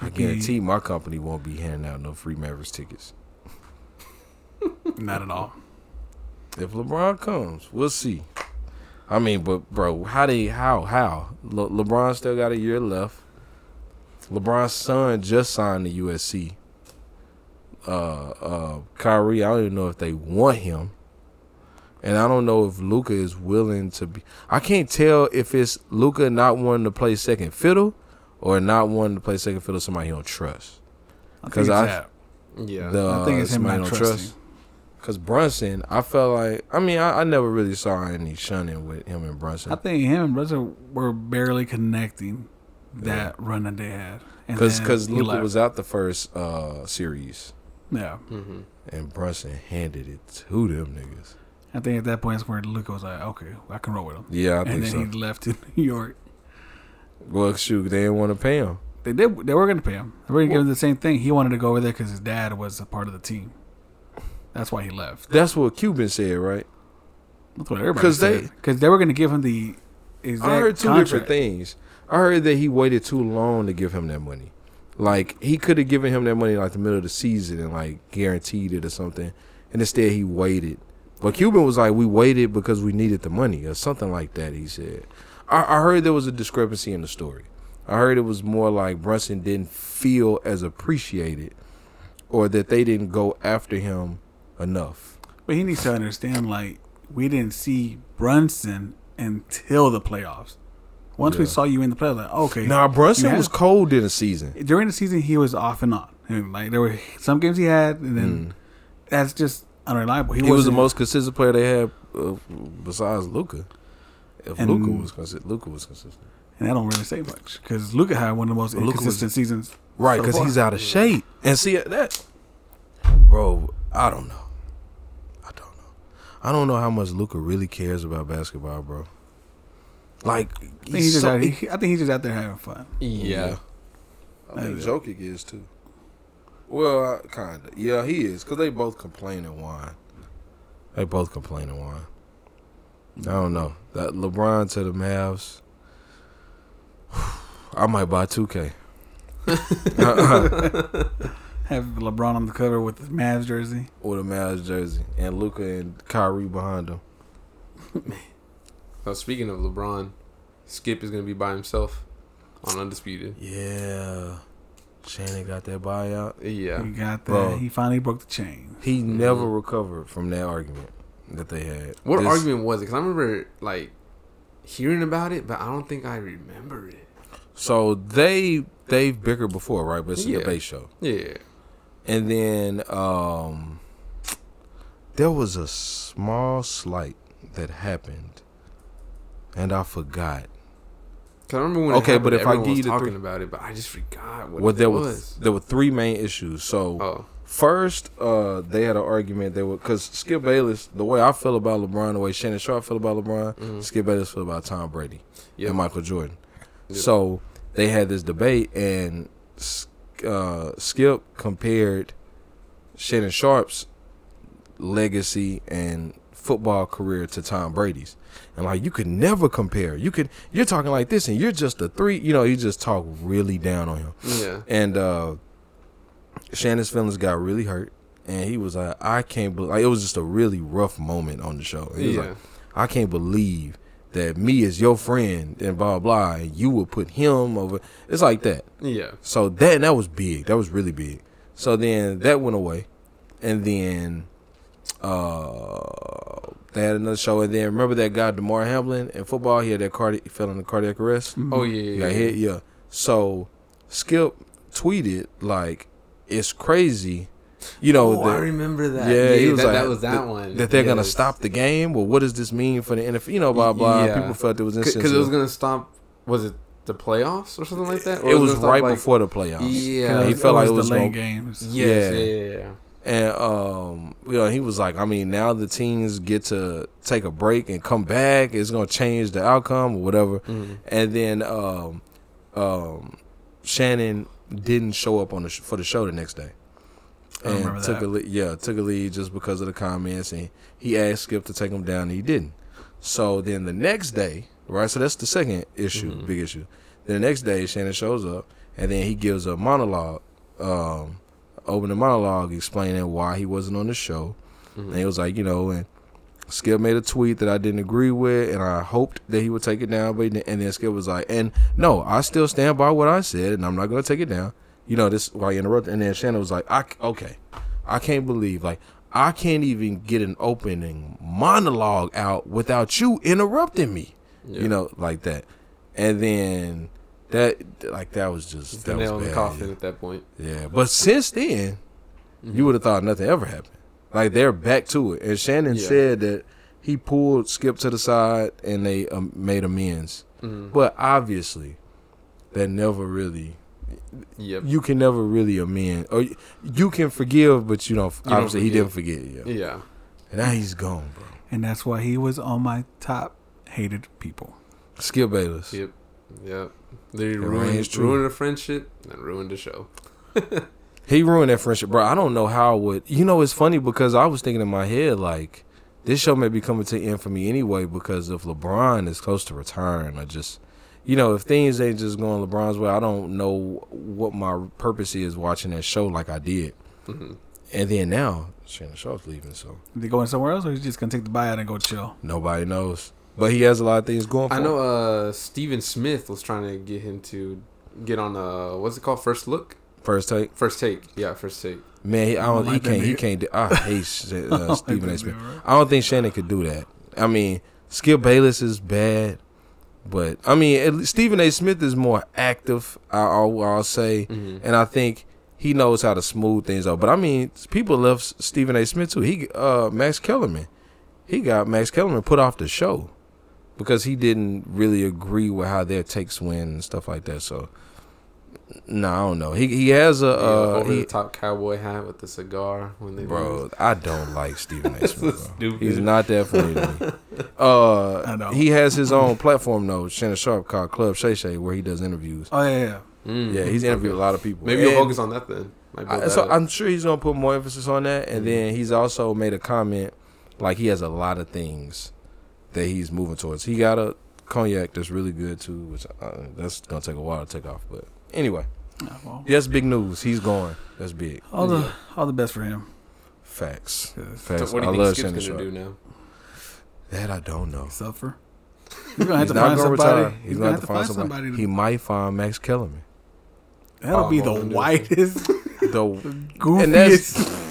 I guarantee my company won't be handing out no free Mavericks tickets. Not at all. If LeBron comes, we'll see. I mean, but bro, how they how how Le- LeBron still got a year left. LeBron's son just signed to USC. Uh, uh, Kyrie, I don't even know if they want him, and I don't know if Luka is willing to be. I can't tell if it's Luka not wanting to play second fiddle, or not wanting to play second fiddle to somebody he don't trust. I think 'Cause it's I- Yeah. The, I think it's him somebody not don't trusting. Cause Brunson, I felt like I mean I, I never really saw any shunning with him and Brunson. I think him and Brunson were barely connecting that run that they had. And Cause cause Luka was out the first uh series Yeah. Mm-hmm. and Brunson handed it to them niggas. I think at that point is where Luka was like, okay, I can roll with him. Yeah, I and think then so. he left to New York. Well, shoot, they didn't want to pay him. They did. They were going to pay him. They were going to give him the same thing. He wanted to go over there because his dad was a part of the team. That's why he left. That's what Cuban said, right? That's what everybody 'Cause they- said. Because they were going to give him the exact I heard two contract. different things. I heard that he waited too long to give him that money. Like he could have given him that money like the middle of the season and like guaranteed it or something, and instead he waited. But Cuban was like, "We waited because we needed the money" or something like that. He said. I, I heard there was a discrepancy in the story. I heard it was more like Brunson didn't feel as appreciated, or that they didn't go after him enough. But he needs to understand, like, we didn't see Brunson until the playoffs. Once we saw you in the playoffs, like, okay. Now Brunson was cold in the season. During the season, he was off and on. And, like, there were some games he had, and then Mm. that's just unreliable. He, He, was the most consistent player they had uh, besides Luka. If Luka was consistent, Luka was consistent. And that don't really say much because Luka had one of the most Luka was- seasons. Right, because he's out of shape. And see that, bro. I don't know. I don't know. I don't know how much Luka really cares about basketball, bro. Like, I think he's just so- out, he, I think he's just out there having fun. Yeah. I think Jokic is too. Well, kind of. Yeah, he is because they both complain and whine. They both complain and whine. I don't know that LeBron to the Mavs. I might buy two K. Have LeBron on the cover with the Mavs jersey. with a Mavs jersey and Luka and Kyrie behind him. So speaking of LeBron, Skip is gonna be by himself on Undisputed. Yeah, Shannon got that buyout. Yeah. He got that. Bro. He finally broke the chain. He never recovered from that argument that they had. What This- argument was it? Because I remember like hearing about it, but I don't think I remember it. So they they've bickered before, right? But it's a Yeah. debate show. Yeah. And then um there was a small slight that happened, and I forgot. Cause I remember when. Okay, happened, but if I give was you the talking three- about it, but I just forgot what Well, it there was. was there were three main issues. So Oh, First, uh, they had an argument. They were because Skip Bayless. The way I feel about LeBron, the way Shannon Sharpe feel about LeBron, Mhm. Skip Bayless feel about Tom Brady yeah. and Michael Jordan. Yeah. So they had this debate, and uh, Skip compared Shannon Sharpe's legacy and football career to Tom Brady's, and like you could never compare. You could you're talking like this, and you're just a three. You know, you just talk really down on him. Yeah. And uh Shannon's feelings got really hurt. and he was like, I can't believe. Like, it was just a really rough moment on the show. He was Yeah. like, I can't believe that me as your friend and blah blah. And you would put him over. It's like that. Yeah. So that that was big. That was really big. So then that went away, and then uh they had another show. And then remember that guy Damar Hamlin in football? He had that cardi- he fell into cardiac arrest. Oh yeah. He Yeah. got hit. Yeah. So Skip tweeted like it's crazy. You know Oh, that- I remember that. Yeah, he was that, like, that was that that- one. that they're gonna stop the game. Well, what does this mean for the NFL? You know, blah blah. Yeah. People felt it was because it was gonna stop. Was it the playoffs or something like that? Or it was gonna stop, right like- before the playoffs. Yeah. he felt like it was delaying gonna- games. Yes, Yeah. yeah, yeah, yeah. And um, you know, he was like, I mean, now the teams get to take a break and come back. It's gonna change the outcome or whatever. Mhm. And then um, um, Shannon didn't show up on the sh- for the show the next day. And took that. a lead, yeah took a lead just because of the comments, and he asked Skip to take him down, and he didn't. So then the next day, right? So that's the second issue, Mhm. big issue. Then the next day, Shannon shows up, and then he gives a monologue, um, opening monologue explaining why he wasn't on the show. Mhm. And he was like, you know, and Skip made a tweet that I didn't agree with, and I hoped that he would take it down. But and then Skip was like, and no, I still stand by what I said, and I'm not going to take it down. You know, this why you interrupted. And then Shannon was like, I okay, I can't believe like I can't even get an opening monologue out without you interrupting me. Yeah. You know, like that. And then that like that was just It's the that was nail in the bad, coffin at that point. yeah, but since then, Mm-hmm. you would have thought nothing ever happened. Like they're back to it. And Shannon Yeah. said that he pulled Skip to the side and they um, made amends. Mhm. But obviously, that never really. Yep. You can never really amend, or you- you can forgive, but you don't. You don't obviously, he didn't forget. Yeah. Yeah. And now he's gone, bro. And that's why he was on my top hated people. Skip Bayless. Yep. Yep. They ruined, rings true. ruined a friendship and ruined the show. He ruined that friendship, bro. I don't know how it would. You know, it's funny because I was thinking in my head like, this show may be coming to an end for me anyway because if LeBron is close to retiring, I just, you know, if things ain't just going LeBron's way, I don't know what my purpose is watching that show like I did. hmm And then now, Shannon Sharpe's leaving, so Is he going somewhere else, or he's just gonna take the buyout and go chill? nobody knows. But he has a lot of things going for I him. know uh Stephen Smith was trying to get him to get on uh what's it called? First look? First take, First take. Yeah, first take. man. He, I I don't. don't He can't. He can't. Do, I hate uh, Stephen A. Smith. that. I don't think Shannon could do that. I mean, Skip Bayless is bad, but I mean, at least Stephen A. Smith is more active. I, I'll, I'll say, Mhm. and I think he knows how to smooth things out. But I mean, people love Stephen A. Smith too. He, uh, Max Kellerman, he got Max Kellerman put off the show because he didn't really agree with how their takes went and stuff like that. So. No, I don't know. He he has a Yeah, uh, over he, the top cowboy hat with the cigar when they lose. Bro, I don't like Stephen A. Smith. bro. stupid. He's not that funny to me. Uh, I know. he has his own platform though, Shannon Sharpe called Club Shay Shay, where he does interviews. Oh yeah, yeah. Mm. Yeah, he's interviewed a lot of people. Maybe you'll focus on that then. I, so up. I'm sure he's gonna put more emphasis on that, and Mhm. then he's also made a comment like he has a lot of things that he's moving towards. He got a cognac that's really good too, which uh, that's gonna take a while to take off. But anyway, Oh, well, that's big news. He's going. That's big. all the all the best for him. Facts. 'cause so Facts. what do you love think Shannon Skip's Sharpe. gonna do now? That I don't know. Suffer. He's gonna have He's to not find gonna somebody. retire. He's, gonna have to find somebody. somebody. He might find Max Kellerman. That'll Oh, be the well, whitest, The goofiest.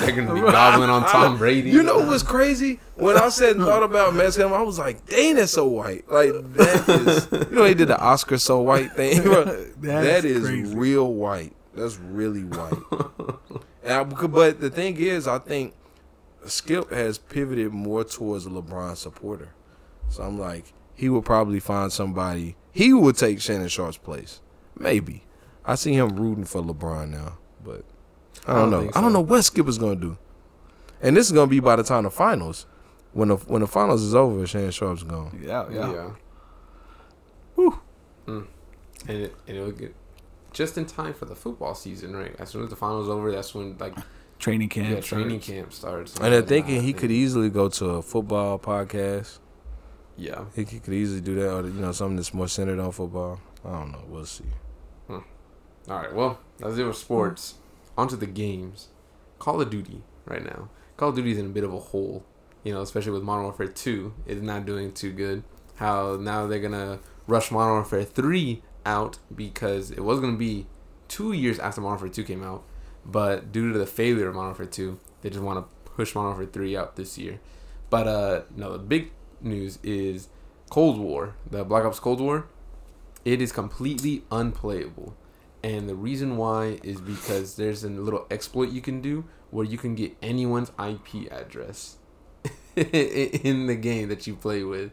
They're gonna be gobbling on Tom Brady. you know what's crazy? When I said thought about Max I was like, "Dang, that's so white." Like that is, you know, they did the Oscar so white thing. bro. That's that is crazy. real white. That's really white. I, but the thing is, I think Skip has pivoted more towards a LeBron supporter. So I'm like, he will probably find somebody. He will take Shannon Sharpe's place, maybe. I see him rooting for LeBron now, but I I don't, don't know. think I don't know what Skip is gonna do. And this is gonna be by the time the finals. When the when the finals is over, Shannon Sharpe's gone. Yeah, yeah. Yeah. Whew. Mm. And it, and it'll get just in time for the football season, right? As soon as the finals over, that's when like Training camp. yeah, training starts. camp starts. And they're like, thinking he could easily go to a football podcast. Yeah. He could could easily do that, or you know, something that's more centered on football. I don't know. We'll see. All right. Well, that's it with sports. On to the games. Call of Duty right now. Call of Duty is in a bit of a hole, you know, especially with Modern Warfare 2 is not doing too good. How now they're gonna rush Modern Warfare 3 out because it was gonna be two years after Modern Warfare 2 came out, but due to the failure of Modern Warfare 2, they just want to push Modern Warfare 3 out this year. But uh, no, the big news is Cold War, the Black Ops Cold War. It is completely unplayable. And the reason why is because there's a little exploit you can do where you can get anyone's IP address in the game that you play with.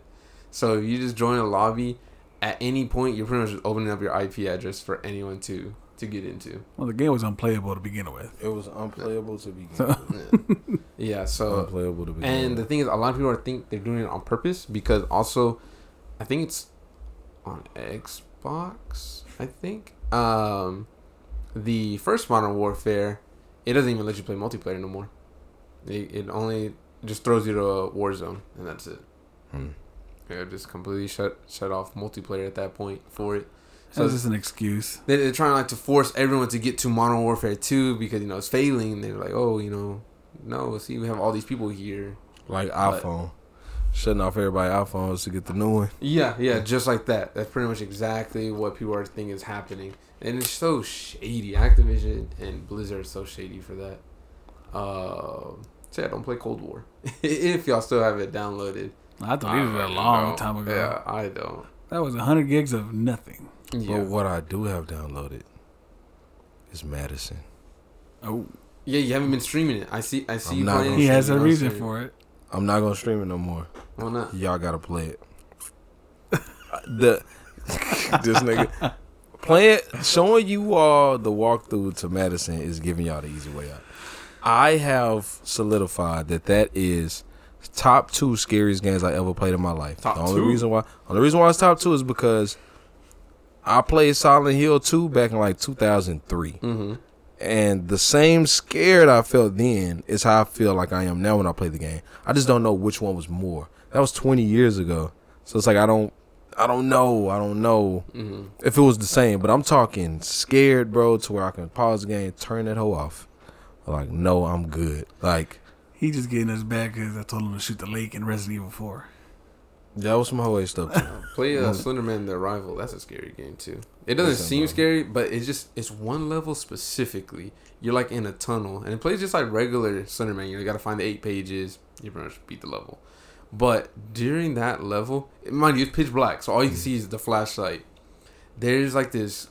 So if you just join a lobby, at any point you're pretty much just opening up your IP address for anyone to to get into. Well, the game was unplayable to begin with. It was unplayable to begin So- with. Yeah, so unplayable to begin and the thing is, a lot of people are think they're doing it on purpose because also, I think it's on Xbox. I think um, the first Modern Warfare, it doesn't even let you play multiplayer no more. It, it only just throws you to a war zone and that's it. Hmm. Yeah, it just completely shut shut off multiplayer at that point for it. So So it's just an excuse. they- they're trying like to force everyone to get to Modern Warfare 2 because you know it's failing. They're like, oh, you know, no, see, we have all these people here like iPhone, shutting off everybody iPhones to get the new one. Yeah, yeah, just like that. That's pretty much exactly what people are thinking is happening, and it's so shady. Activision and Blizzard are so shady for that. Uh, so yeah, don't play Cold War if y'all still have it downloaded. I deleted it a I long don't. time ago. Yeah, I don't. That was 100 gigs of nothing. Yeah, But what I do have downloaded is Madison. Oh, yeah, you haven't been streaming it. I see. I see I'm you not he has a reason for it. I'm not gonna stream it no more. Why not? Y'all gotta play it. the this nigga playing showing you all the walkthrough to Madison is giving y'all the easy way out. I have solidified that that is top two scariest games I ever played in my life. Top the only two? reason why only reason why it's top two is because I played Silent Hill 2 back in like 2003. Mm-hmm. And the same scared I felt then is how I feel like I am now when I play the game. I just don't know which one was more. That was 20 years ago. So it's like I don't I don't know. I don't know Mm-hmm. if it was the same, but I'm talking scared, bro, to where I can pause the game, turn that hoe off. Like, no, I'm good. Like, He just getting us back because I told him to shoot the lake in Resident Evil 4. that was some hoe stuff too. Play uh. Slenderman: The Arrival. That's a scary game too. It doesn't Listen, seem bro. scary, but it's just it's one level specifically. You're like in a tunnel, and it plays just like regular Slenderman. You got to find the eight pages. You pretty much beat the level. But during that level, mind you, it's pitch black, so all you can mm. see is the flashlight. There's like this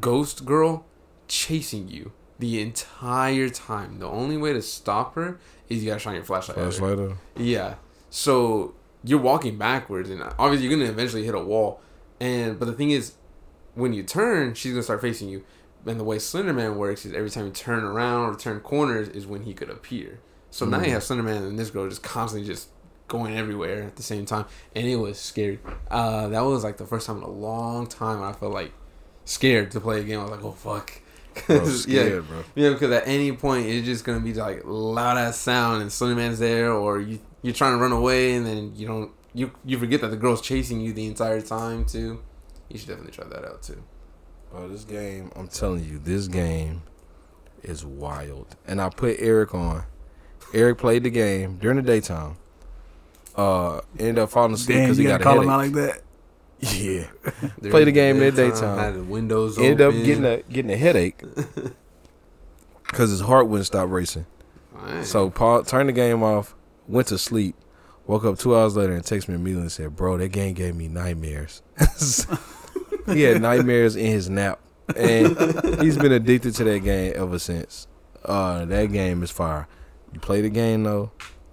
ghost girl chasing you the entire time. The only way to stop her is you gotta shine your flashlight. Flashlight. Yeah. So you're walking backwards, and obviously you're gonna eventually hit a wall. And but the thing is, when you turn, she's gonna start facing you. And the way Slenderman works is every time you turn around or turn corners is when he could appear. So now you have Slenderman and this girl just constantly just going everywhere at the same time, and it was scary. Uh, that was like the first time in a long time I felt like scared to play a game. I was like, oh fuck. Bro, 'Cause, yeah, bro. yeah, because at any point it's just gonna be like loud ass sound and Slenderman's there, or you you're trying to run away and then you don't you you forget that the girl's chasing you the entire time too. You should definitely try that out too. Bro, this game, I'm telling you, this game is wild. And I put Eric on. Eric played the game during the daytime. Uh, ended up falling asleep because you he gotta got a call him out like that. Yeah, During Play the game in the daytime. Had the windows ended up getting a getting a headache because his heart wouldn't stop racing. Alright. So Paul turned the game off, went to sleep, woke up two hours later and texted me immediately and said, "Bro, that game gave me nightmares." he had nightmares in his nap, and he's been addicted to that game ever since. Uh, that game is fire. You play the game though,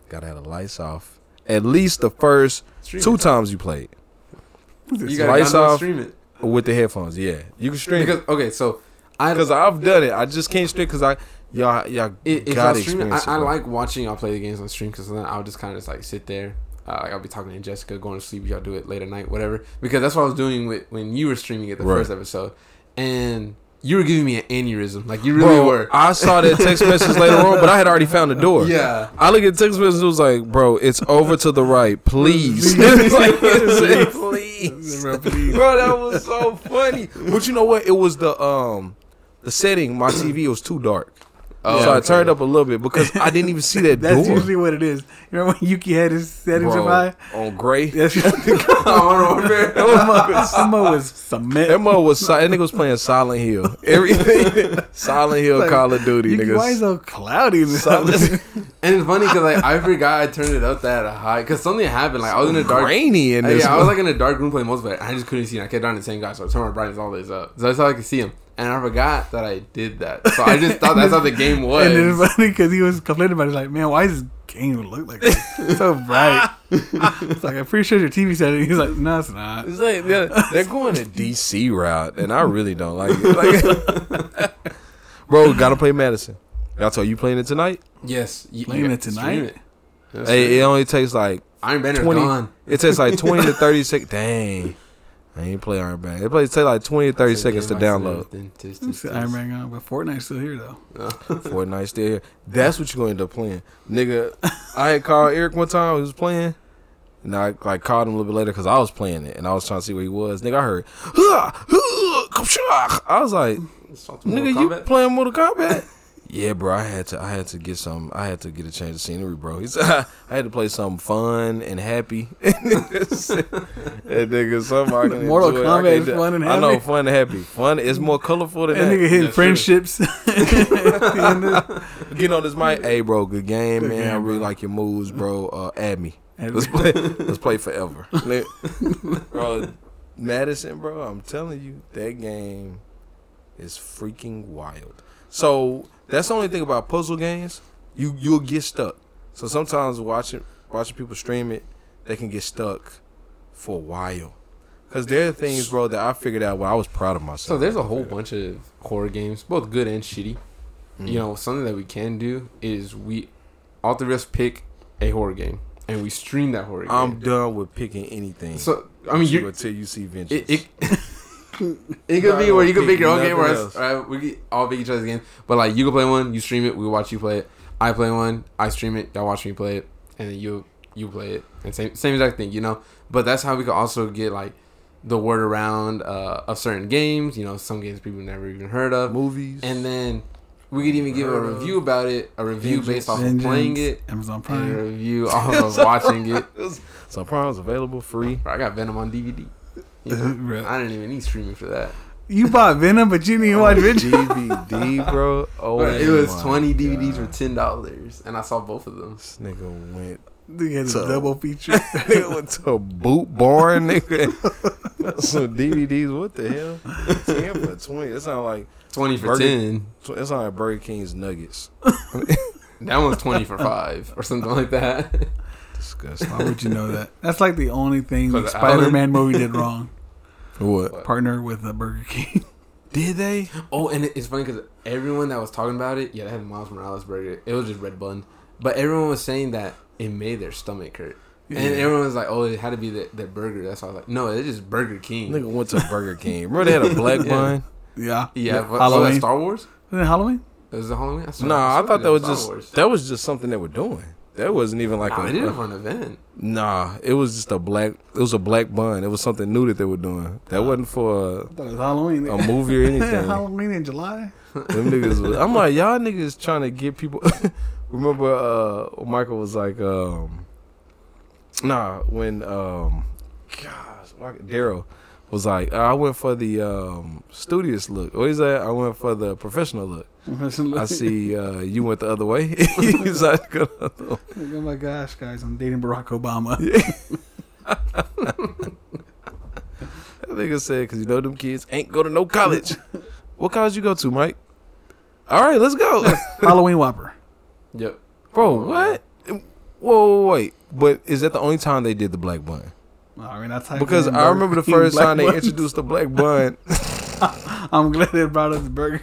gotta have the lights off. At least the first two times you played you gotta lights off. stream it with the headphones. Yeah, you can stream because okay, so I because I've done it. I just can't stream because I y'all y'all if, gotta I stream I, experience it. I like watching y'all play the games on stream because then I'll just kind of just like sit there. Uh, I'll be talking to Jessica, going to sleep. Y'all do it late at night, whatever. Because that's what I was doing with when you were streaming it the Right. first episode, and you were giving me an aneurysm. Like you really Bro, were. I saw that text message later on, but I had already found the door. Yeah. I look at the text message. It was like, "Bro, it's over to the right, please." Like, please, Bro, please. bro. That was so funny. But you know what? It was the um the setting. My TV was too dark. Oh, so I okay. turned up a little bit because I didn't even see that That's door. usually what it is. You remember when Yuki had his settings Bro, high? on gray. That's Oh, Some was cement. That mother was si- that nigga was playing Silent Hill. Everything Silent Hill, Like, Call of Duty, Yuki, why is niggas. so cloudy? in Silent- And it's funny because like I forgot I turned it up that high because something happened. Like I was in a dark. grainy in Uh, this. yeah, I was like in a dark room playing multiplayer. and I just couldn't see. And I kept on the same guy, so I turned my brightness all this up, so that's how I could see him. And I forgot that I did that. So I just thought that's how the game was. And it's funny because he was complaining about it. Like, man, why does this game look like this? It's so bright. it's like, I'm pretty sure your TV setting. He's like, no, it's not. It's like, they're, they're going the DC route, and I really don't like it. Like, bro, gotta play Madison. Y'all told you playing it tonight? yes, you, Playing you it stream tonight? it. Yes, Hey, it only takes like Iron Banner's 20 gone. it takes like twenty to thirty seconds. Dang, I ain't play Iron Man. It plays take like twenty to thirty seconds to download. It's Iron Man gone, but Fortnite's still here though. Fortnite's still here. That's what you're gonna end up playing, nigga. I had called Eric one time. He was playing, and I like called him a little bit later because I was playing it and I was trying to see where he was. Nigga, I heard. I was like, nigga, you playing Mortal Kombat? Yeah, bro. I had to. I had to get some. I had to get a change of scenery, bro. He said I had to play something fun and happy. that nigga, something I can Mortal enjoy. I Kombat can is fun and happy. I know, fun and happy. Fun is more colorful than That that. nigga hitting That's friendships. At the end of- Get on this mic. Hey, bro, good game, Good man. I really bro. like your moves, bro. Uh, add me. Add Let's me. play. Let's play forever, bro. Madison, bro. I'm telling you, that game is freaking wild. So that's the only thing about puzzle games. You you'll get stuck. So sometimes watching watching people stream it, they can get stuck for a while. Cause there are things, bro, that I figured out where I was proud of myself. So there's a whole bunch of horror games, both good and shitty. Mm. You know, something that we can do is we, all three of us pick a horror game and we stream that horror game. I'm done with picking anything. so I mean, you until you see vengeance. it, it, it could be where you can pick your own game, or nothing us, all right, we can all pick each other's game. But like, you could play one, you stream it, we watch you play it. I play one, I stream it, y'all watch me play it, and then you you play it, and same same exact thing, you know. But that's how we could also get like the word around uh, of certain games. You know, some games people never even heard of, movies. and then we could even give a review about it, a review Vengeance. based off of playing it, Amazon and a Prime. review off of watching it. Some Prime's available free. I got Venom on DVD. You know, I didn't even need streaming for that. You bought Venom, but you didn't even watch Venom. DVD, bro. Oh, But it was my 20 DVDs for ten dollars, and I saw both of them. This nigga went. They had a double feature. nigga went to a boot barn, nigga. Some DVDs. What the hell? Ten for twenty. That sound like Twenty for Burger- ten. that sound like Burger King's nuggets. That one's twenty for five or something like that. Disgusting. Why would you know that? That's like the only thing the the Spider-Man movie did wrong. What? Partner with the Burger King. Did they? Oh, and it's funny because everyone that was talking about it, yeah, they had Miles Morales burger. It was just red bun, but everyone was saying that it made their stomach hurt. And everyone was like, "Oh, it had to be the, the burger." That's why I was like, "No, it's just Burger King." Nigga went to Burger King. Remember they had a black Yeah. bun? Yeah. yeah, what, was Halloween. that Star Wars? Was it Halloween? It was it Halloween? I saw- No, I saw thought that was Star just Wars. that was just something they were doing. That wasn't even like Nah, a. they did it for an event. Nah, it was just a black. It was a black bun. It was something new that they were doing. That wasn't for a, it was Halloween. a, a movie or anything. Halloween in July. Them niggas. Was, I'm like, y'all niggas trying to get people. Remember, uh, Michael was like, um, nah, when um, gosh, Daryl was like, I went for the um studious look. What is that? I went for the professional look. I see uh, you went the other way. He's like, "Go the other way." oh my gosh, guys, I'm dating Barack Obama. That nigga said, because you know them kids ain't go to no college. what college you go to, Mike? All right, let's go. Halloween Whopper. Yep. Bro, what? Whoa, whoa, wait. But is that the only time they did the black bun? I mean, that's Because I remember the first time they introduced the black bun. I'm glad they brought up the burger.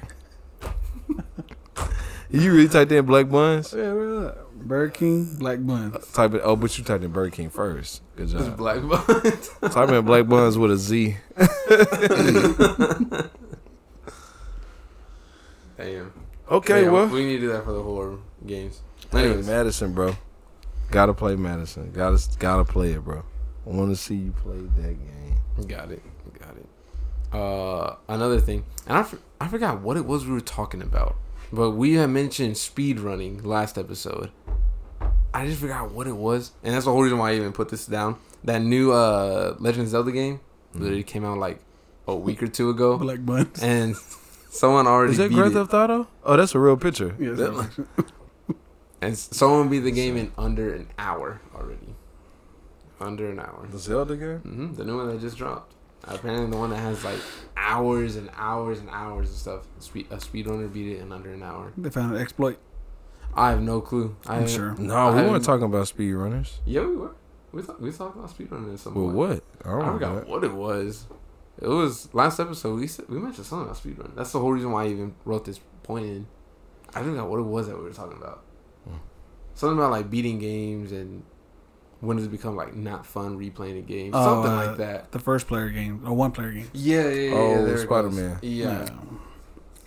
you really typed in black buns? Yeah, where that? Burger King black buns. Uh, type it. Oh, but you typed in Burger King first. Good It's job. black buns. Type in black buns with a Z. Damn. Okay, Yeah, well. we need to do that for the horror games. Hey, Madison, bro. Gotta play Madison. Gotta gotta play it, bro. I want to see you play that game. got it, got it. Uh, another thing, and I, for, I forgot what it was we were talking about. but we had mentioned speed running last episode. I just forgot what it was, and that's the whole reason why I even put this down. That new uh Legend of Zelda game Mm-hmm. literally came out like a week or two ago, Black buns. and someone already Is that beat Grand it. Theft Auto? Oh, that's a real picture. Yes, That- actually. And someone beat the game in under an hour already. Under an hour. The Zelda game? hmm The new one that just dropped. Apparently, the one that has like hours and hours and hours of stuff. Speed, a speedrunner beat it in under an hour. they found an exploit. I have no clue. I I'm haven't- sure. No, I we weren't talking about speedrunners. Yeah, we were. We thought we talked about speedrunning at some Well, point. what? I don't I know. forgot that. what it was. It was last episode. We said, we mentioned something about speedrun. That's the whole reason why I even wrote this point in. I forgot what it was that we were talking about. Hmm. Something about like beating games and when does it become like not fun replaying a game. Oh, something uh, like that. The first player game or one player game. Yeah, yeah, yeah. Oh, yeah, Spider-Man. goes. Yeah,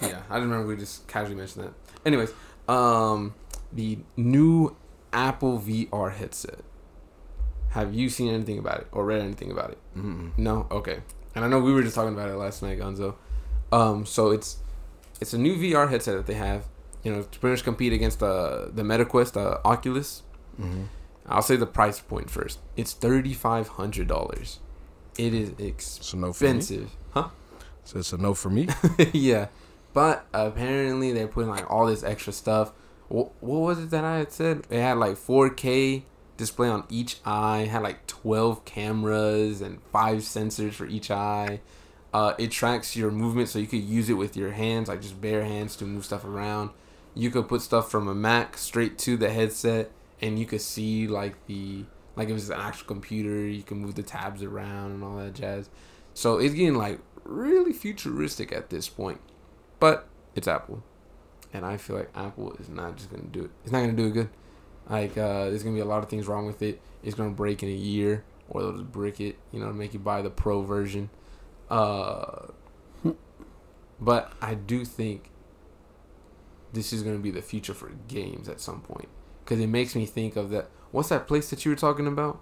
yeah. I didn't remember we just casually mentioned that. Anyways, um, the new Apple VR headset. Have you seen anything about it or read anything about it? Mm-mm. No. Okay. And I know we were just talking about it last night, Gonzo. Um, so it's it's a new VR headset that they have. You know, to pretty much compete against the the MetaQuest, the Oculus. Mm-hmm. I'll say the price point first. It's thirty five hundred dollars. It is So no expensive, huh? So it's a no for me. yeah, but apparently they're putting like all this extra stuff. What, what was it that I had said? It had like 4K display on each eye. Had like 12 cameras and five sensors for each eye. Uh, it tracks your movement, so you could use it with your hands, like just bare hands, to move stuff around. You could put stuff from a Mac straight to the headset, and you could see like the like if was an actual computer, you can move the tabs around and all that jazz. So it's getting like really futuristic at this point. But it's Apple. And I feel like Apple is not just gonna do it. It's not gonna do it good. Like uh there's gonna be a lot of things wrong with it. It's gonna break in a year or they'll just brick it, you know, make you buy the pro version. Uh but I do think this is gonna be the future for games at some point. Cause it makes me think of that what's that place that you were talking about?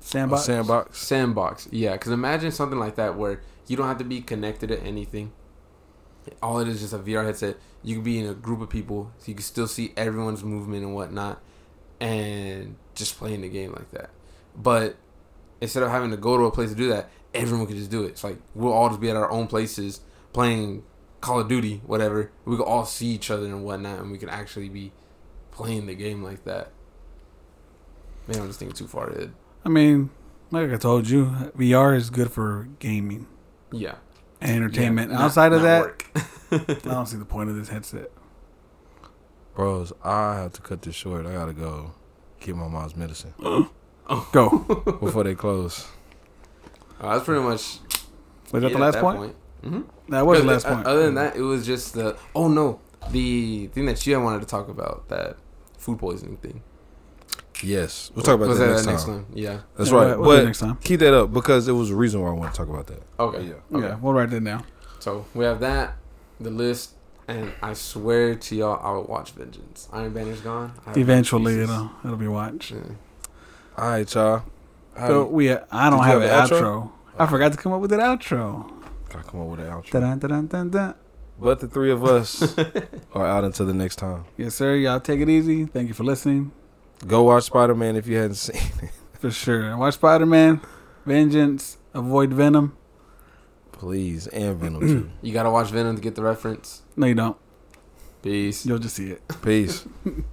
Sandbox. Oh, Sandbox. Sandbox, yeah. Because imagine something like that where you don't have to be connected to anything. All it is just a VR headset. You can be in a group of people, so you can still see everyone's movement and whatnot, and just playing the game like that. But instead of having to go to a place to do that, everyone can just do it. It's like we'll all just be at our own places playing Call of Duty, whatever. We can all see each other and whatnot, and we can actually be playing the game like that. Man, I'm just thinking too far ahead. I mean, like I told you, VR is good for gaming Yeah. and entertainment. Yeah, not- Outside of that. I don't see the point of this headset. Bros, I have to cut this short. I gotta go get my mom's medicine Go. before they close. Uh, that's pretty much. Was that the last that point? Mm-hmm. That was the last point. Other than that, it was just the. Oh no, the thing that you wanted to talk about that food poisoning thing. Yes, we'll talk about was that, that next, time. Yeah. That's Yeah, right. we'll- we'll but next time. keep that up because it was a reason why I want to talk about that. Okay. Yeah. Okay. Yeah, we'll write that down. So we have that, the list, and I swear to y'all, I will watch Vengeance. Iron Banner's gone. I Eventually, excuses. it'll it'll be watched. Yeah. All right, y'all. How So do we, I don't Did you have an have outro. outro? I forgot to come up with an outro. gotta come up with an outro? Dun, dun, dun, dun, dun. But the three of us are out until the next time. Yes, sir. Y'all take it easy. Thank you for listening. Go watch Spider Man if you hadn't seen it. For sure. Watch Spider Man, Vengeance, Avoid Venom. Please, and Venom too. You gotta watch Venom to get the reference. No, you don't. Peace. You'll just see it. Peace.